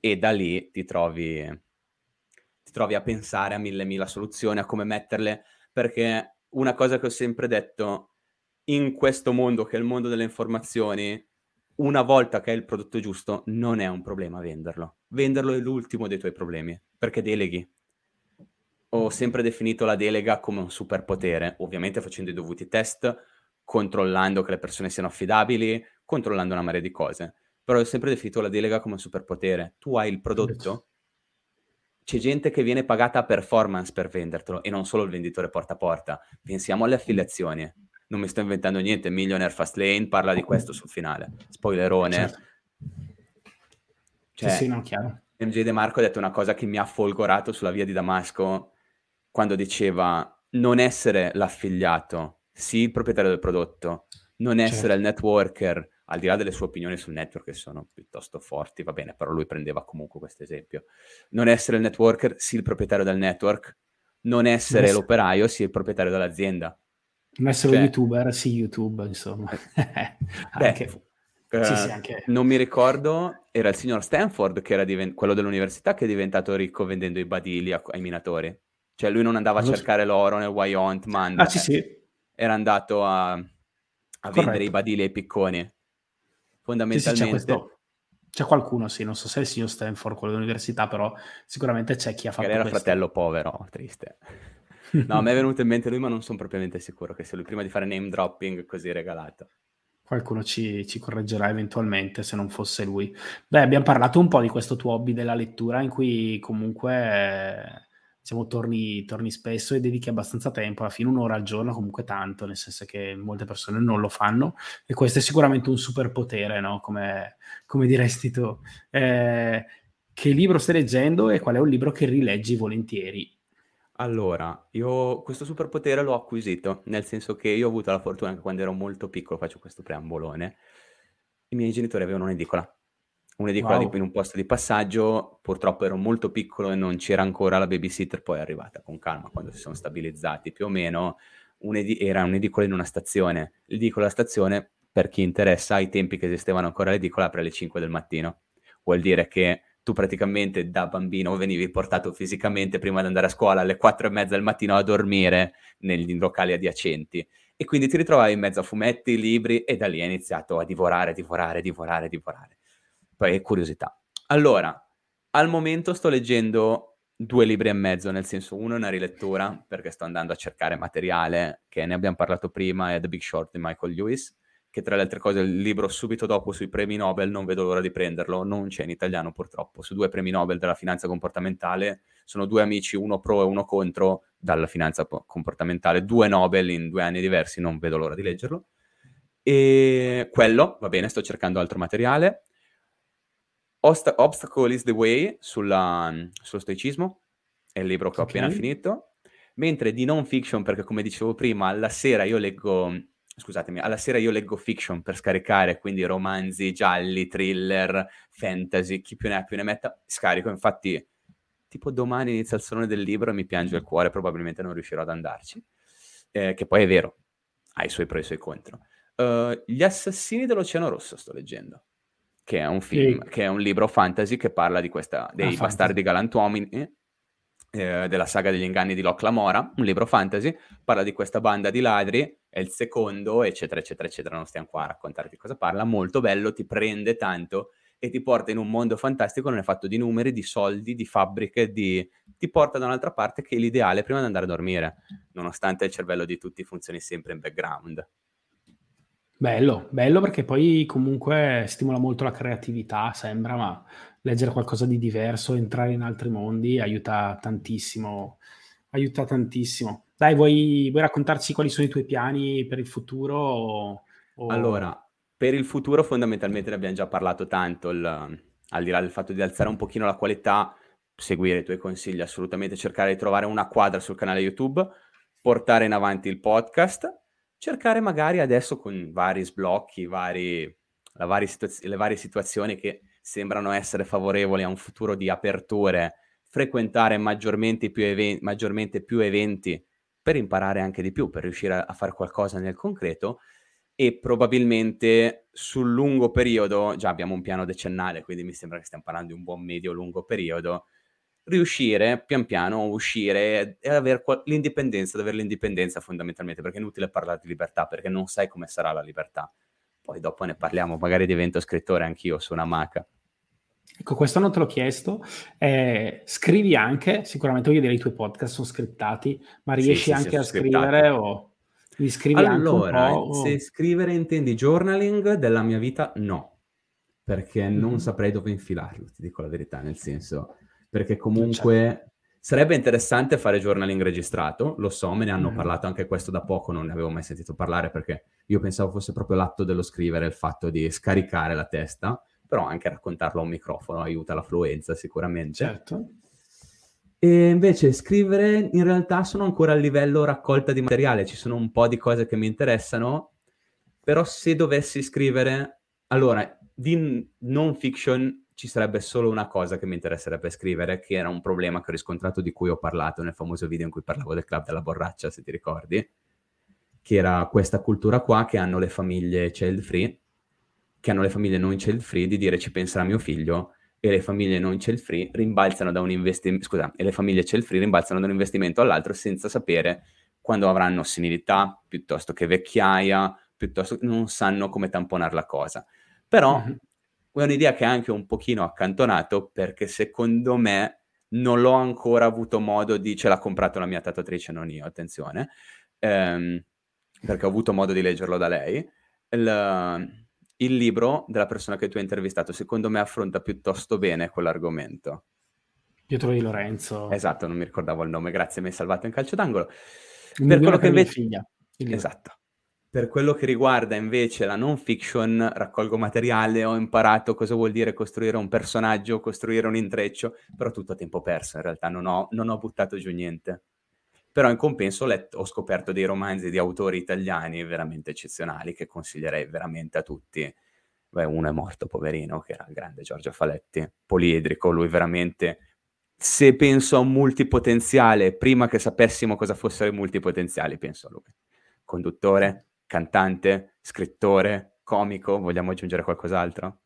e da lì ti trovi, ti trovi a pensare a mille mila soluzioni, a come metterle, perché una cosa che ho sempre detto, in questo mondo che è il mondo delle informazioni, una volta che hai il prodotto giusto, non è un problema venderlo. Venderlo è l'ultimo dei tuoi problemi, perché deleghi. Ho sempre definito la delega come un superpotere, ovviamente facendo i dovuti test, controllando che le persone siano affidabili, controllando una marea di cose. Però ho sempre definito la delega come un superpotere. Tu hai il prodotto, c'è gente che viene pagata a performance per vendertelo e non solo il venditore porta a porta. Pensiamo alle affiliazioni non mi sto inventando niente, Millionaire Fastlane parla di questo sul finale, spoilerone. Certo. Cioè, sì, sì, no, chiaro. MJ De Marco ha detto una cosa che mi ha folgorato sulla via di Damasco quando diceva non essere l'affiliato, sì il proprietario del prodotto, non certo. essere il networker, al di là delle sue opinioni sul network che sono piuttosto forti, va bene, però lui prendeva comunque questo esempio. Non essere il networker, sì il proprietario del network, non essere non l'operaio, sì il proprietario dell'azienda. Non essere cioè, un youtuber, sì, YouTube, insomma. Beh, uh, sì, sì, anche... Non mi ricordo, era il signor Stanford, che era diven- quello dell'università, che è diventato ricco vendendo i badili a- ai minatori. Cioè lui non andava a cercare l'oro nel Wyoming, ma ah, sì, sì. era andato a, a vendere i badili ai picconi. Fondamentalmente... Sì, c'è, c'è, qualcuno, sì, non so se è il signor Stanford, quello dell'università, però sicuramente c'è chi ha fatto Magari era questo. fratello povero, triste. No, a me è venuto in mente lui, ma non sono propriamente sicuro che sia lui, prima di fare name dropping così regalato. Qualcuno ci, ci, correggerà eventualmente se non fosse lui. Beh, abbiamo parlato un po' di questo tuo hobby della lettura, in cui comunque eh, diciamo, torni, torni, spesso e dedichi abbastanza tempo, alla fine un'ora al giorno, comunque tanto, nel senso che molte persone non lo fanno, e questo è sicuramente un superpotere, no? come, come diresti tu. Eh, che libro stai leggendo e qual è un libro che rileggi volentieri? Allora, io questo superpotere l'ho acquisito, nel senso che io ho avuto la fortuna che quando ero molto piccolo, faccio questo preambolone, i miei genitori avevano un'edicola. Un'edicola wow. in un posto di passaggio, purtroppo ero molto piccolo e non c'era ancora la babysitter, poi è arrivata con calma quando si sono stabilizzati più o meno, un'edi- era un'edicola in una stazione. L'edicola alla stazione, per chi interessa, ai tempi che esistevano ancora l'edicola, apre alle 5 del mattino. Vuol dire che tu praticamente da bambino venivi portato fisicamente prima di andare a scuola alle quattro e mezza del mattino a dormire negli locali adiacenti e quindi ti ritrovavi in mezzo a fumetti, libri e da lì hai iniziato a divorare, divorare, divorare, divorare. Poi curiosità. Allora, al momento sto leggendo due libri e mezzo, nel senso uno è una rilettura perché sto andando a cercare materiale che ne abbiamo parlato prima, è The Big Short di Michael Lewis che tra le altre cose il libro subito dopo sui premi Nobel, non vedo l'ora di prenderlo, non c'è in italiano purtroppo, su due premi Nobel della finanza comportamentale, sono due amici, uno pro e uno contro dalla finanza comportamentale, due Nobel in due anni diversi, non vedo l'ora di leggerlo. E quello, va bene, sto cercando altro materiale. Osta- Obstacle is the Way sulla, sullo stoicismo, è il libro che ho okay. appena finito. Mentre di non fiction, perché come dicevo prima, alla sera io leggo scusatemi, alla sera io leggo fiction per scaricare, quindi romanzi gialli, thriller, fantasy, chi più ne ha più ne metta, scarico, infatti tipo domani inizia il salone del libro e mi piange il cuore, probabilmente non riuscirò ad andarci, eh, che poi è vero, ha i suoi pro e i suoi contro. Uh, Gli assassini dell'Oceano Rosso sto leggendo, che è un film, sì. che è un libro fantasy che parla di questa, dei ah, bastardi galantuomini, eh, della saga degli inganni di Locke Lamora, un libro fantasy, parla di questa banda di ladri, è il secondo, eccetera, eccetera, eccetera, non stiamo qua a raccontarti cosa parla, molto bello, ti prende tanto e ti porta in un mondo fantastico, non è fatto di numeri, di soldi, di fabbriche, di... ti porta da un'altra parte che è l'ideale prima di andare a dormire, nonostante il cervello di tutti funzioni sempre in background. Bello, bello perché poi comunque stimola molto la creatività, sembra, ma leggere qualcosa di diverso, entrare in altri mondi aiuta tantissimo, aiuta tantissimo. Dai, vuoi, vuoi raccontarci quali sono i tuoi piani per il futuro? O, o... Allora, per il futuro fondamentalmente ne abbiamo già parlato tanto, il, al di là del fatto di alzare un pochino la qualità, seguire i tuoi consigli, assolutamente cercare di trovare una quadra sul canale YouTube, portare in avanti il podcast, cercare magari adesso con vari sblocchi, vari, varie situaz- le varie situazioni che sembrano essere favorevoli a un futuro di aperture, frequentare maggiormente più, even- maggiormente più eventi per imparare anche di più, per riuscire a, a fare qualcosa nel concreto e probabilmente sul lungo periodo, già abbiamo un piano decennale, quindi mi sembra che stiamo parlando di un buon medio-lungo periodo, riuscire pian piano a uscire e avere qua- l'indipendenza, ad avere l'indipendenza fondamentalmente, perché è inutile parlare di libertà, perché non sai come sarà la libertà. Poi dopo ne parliamo, magari divento scrittore anch'io su una maca. Ecco, questo non te l'ho chiesto. Eh, scrivi anche, sicuramente voglio dire i tuoi podcast sono scriptati, ma riesci sì, anche sì, a scrivere o... Mi scrivi allora, se scrivere intendi journaling della mia vita, no, perché mm-hmm. non saprei dove infilarlo, ti dico la verità, nel senso, perché comunque certo. sarebbe interessante fare journaling registrato, lo so, me ne hanno mm-hmm. parlato anche questo da poco, non ne avevo mai sentito parlare perché io pensavo fosse proprio l'atto dello scrivere, il fatto di scaricare la testa, però anche raccontarlo a un microfono aiuta l'affluenza sicuramente. Certo. E invece scrivere in realtà sono ancora a livello raccolta di materiale, ci sono un po' di cose che mi interessano, però se dovessi scrivere, allora, di non fiction ci sarebbe solo una cosa che mi interesserebbe scrivere, che era un problema che ho riscontrato di cui ho parlato nel famoso video in cui parlavo del club della borraccia, se ti ricordi, che era questa cultura qua che hanno le famiglie child free, che hanno le famiglie non child free, di dire ci penserà mio figlio, e le famiglie non child free rimbalzano da un investimento, scusa, e le famiglie child free rimbalzano da un investimento all'altro senza sapere quando avranno senilità, piuttosto che vecchiaia, piuttosto che non sanno come tamponare la cosa. Però mm-hmm. è un'idea che è anche un pochino accantonato perché secondo me non l'ho ancora avuto modo di... ce l'ha comprato la mia tatuatrice, non io, attenzione, ehm, perché ho avuto modo di leggerlo da lei. Il, il libro della persona che tu hai intervistato, secondo me, affronta piuttosto bene quell'argomento. Pietro di Lorenzo. Esatto, non mi ricordavo il nome, grazie, mi hai salvato in calcio d'angolo. Il per quello che invece... Figlia. Esatto. Per quello che riguarda invece la non fiction, raccolgo materiale, ho imparato cosa vuol dire costruire un personaggio, costruire un intreccio, però tutto a tempo perso, in realtà non ho, non ho buttato giù niente. Però in compenso ho, letto, ho scoperto dei romanzi di autori italiani veramente eccezionali che consiglierei veramente a tutti. Beh, uno è morto, poverino, che era il grande Giorgio Faletti, poliedrico, lui veramente... Se penso a un multipotenziale, prima che sapessimo cosa fossero i multipotenziali, penso a lui. Conduttore, cantante, scrittore, comico, vogliamo aggiungere qualcos'altro?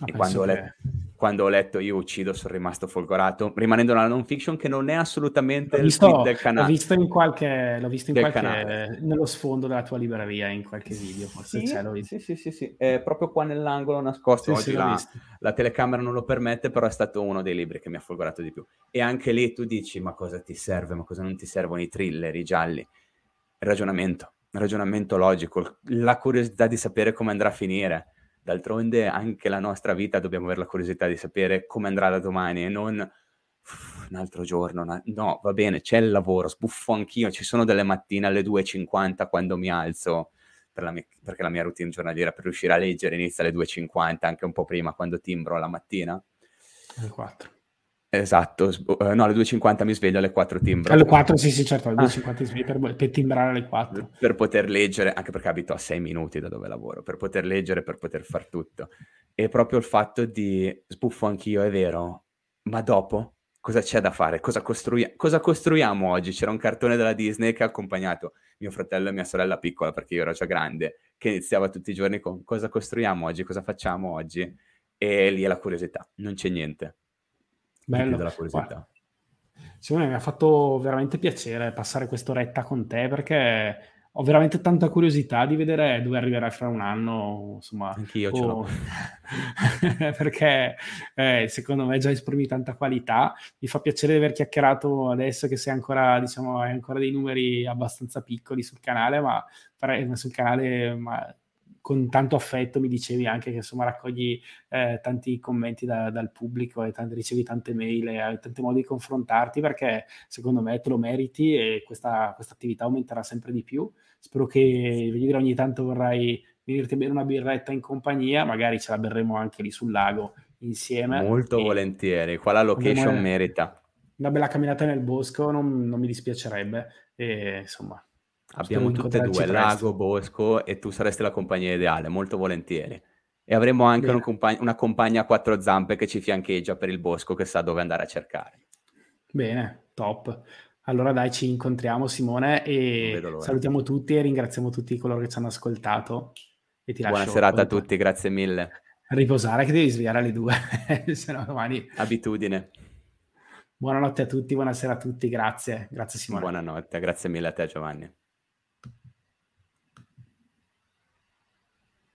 Ah, e quando ho, letto, quando ho, letto, Io uccido sono rimasto folgorato, rimanendo nella non fiction che non è assolutamente l'ho visto, il del canale. L'ho visto in qualche, l'ho visto in qualche nello sfondo della tua libreria, in qualche video, forse sì, c'è, l'ho visto. Sì, sì, sì, sì, è proprio qua nell'angolo nascosto, sì, sì, la, la, telecamera non lo permette, però è stato uno dei libri che mi ha folgorato di più. E anche lì tu dici, ma cosa ti serve, ma cosa non ti servono i thriller, i gialli? Il ragionamento, il ragionamento logico, la curiosità di sapere come andrà a finire D'altronde anche la nostra vita dobbiamo avere la curiosità di sapere come andrà da domani e non un altro giorno. Una... No, va bene, c'è il lavoro, sbuffo anch'io. Ci sono delle mattine alle 2.50 quando mi alzo, per la mia... perché la mia routine giornaliera per riuscire a leggere inizia alle 2.50, anche un po' prima quando timbro la mattina. Alle 4. Esatto, uh, no, alle 2.50 mi sveglio, alle 4 timbro. Alle 4, sì, sì, certo, alle 2.50 ah. svegli per, per, timbrare alle 4. Per poter leggere, anche perché abito a 6 minuti da dove lavoro, per poter leggere, per poter far tutto. E proprio il fatto di, sbuffo anch'io, è vero, ma dopo cosa c'è da fare? Cosa, costrui- cosa costruiamo oggi? C'era un cartone della Disney che ha accompagnato mio fratello e mia sorella piccola, perché io ero già grande, che iniziava tutti i giorni con cosa costruiamo oggi, cosa facciamo oggi? E lì è la curiosità, non c'è niente Bello. della curiosità. Simone, mi ha fatto veramente piacere passare quest'oretta con te perché ho veramente tanta curiosità di vedere dove arriverà fra un anno, insomma. Anch'io ce l'ho. perché eh, secondo me già esprimi tanta qualità. Mi fa piacere di aver chiacchierato adesso che sei ancora, diciamo, hai ancora dei numeri abbastanza piccoli sul canale, ma sul canale ma con tanto affetto mi dicevi anche che insomma raccogli eh, tanti commenti da, dal pubblico e tanti, ricevi tante mail e hai tanti modi di confrontarti perché secondo me te lo meriti e questa, questa attività aumenterà sempre di più. Spero che vedere ogni tanto vorrai venirti a bere una birretta in compagnia, magari ce la berremo anche lì sul lago insieme. Molto volentieri, qua la location merita. Una bella camminata nel bosco non, non mi dispiacerebbe. E, insomma, Abbiamo tutte e due, lago, bosco, e tu saresti la compagnia ideale, molto volentieri. E avremo anche una, compagn- una, compagna a quattro zampe che ci fiancheggia per il bosco che sa dove andare a cercare. Bene, top. Allora dai, ci incontriamo Simone e salutiamo tutti e ringraziamo tutti coloro che ci hanno ascoltato. E ti Buona serata a tutti, grazie mille. riposare che devi svegliare alle due, se no domani... Abitudine. Buonanotte a tutti, buonasera a tutti, grazie. Grazie Simone. Buonanotte, grazie mille a te Giovanni.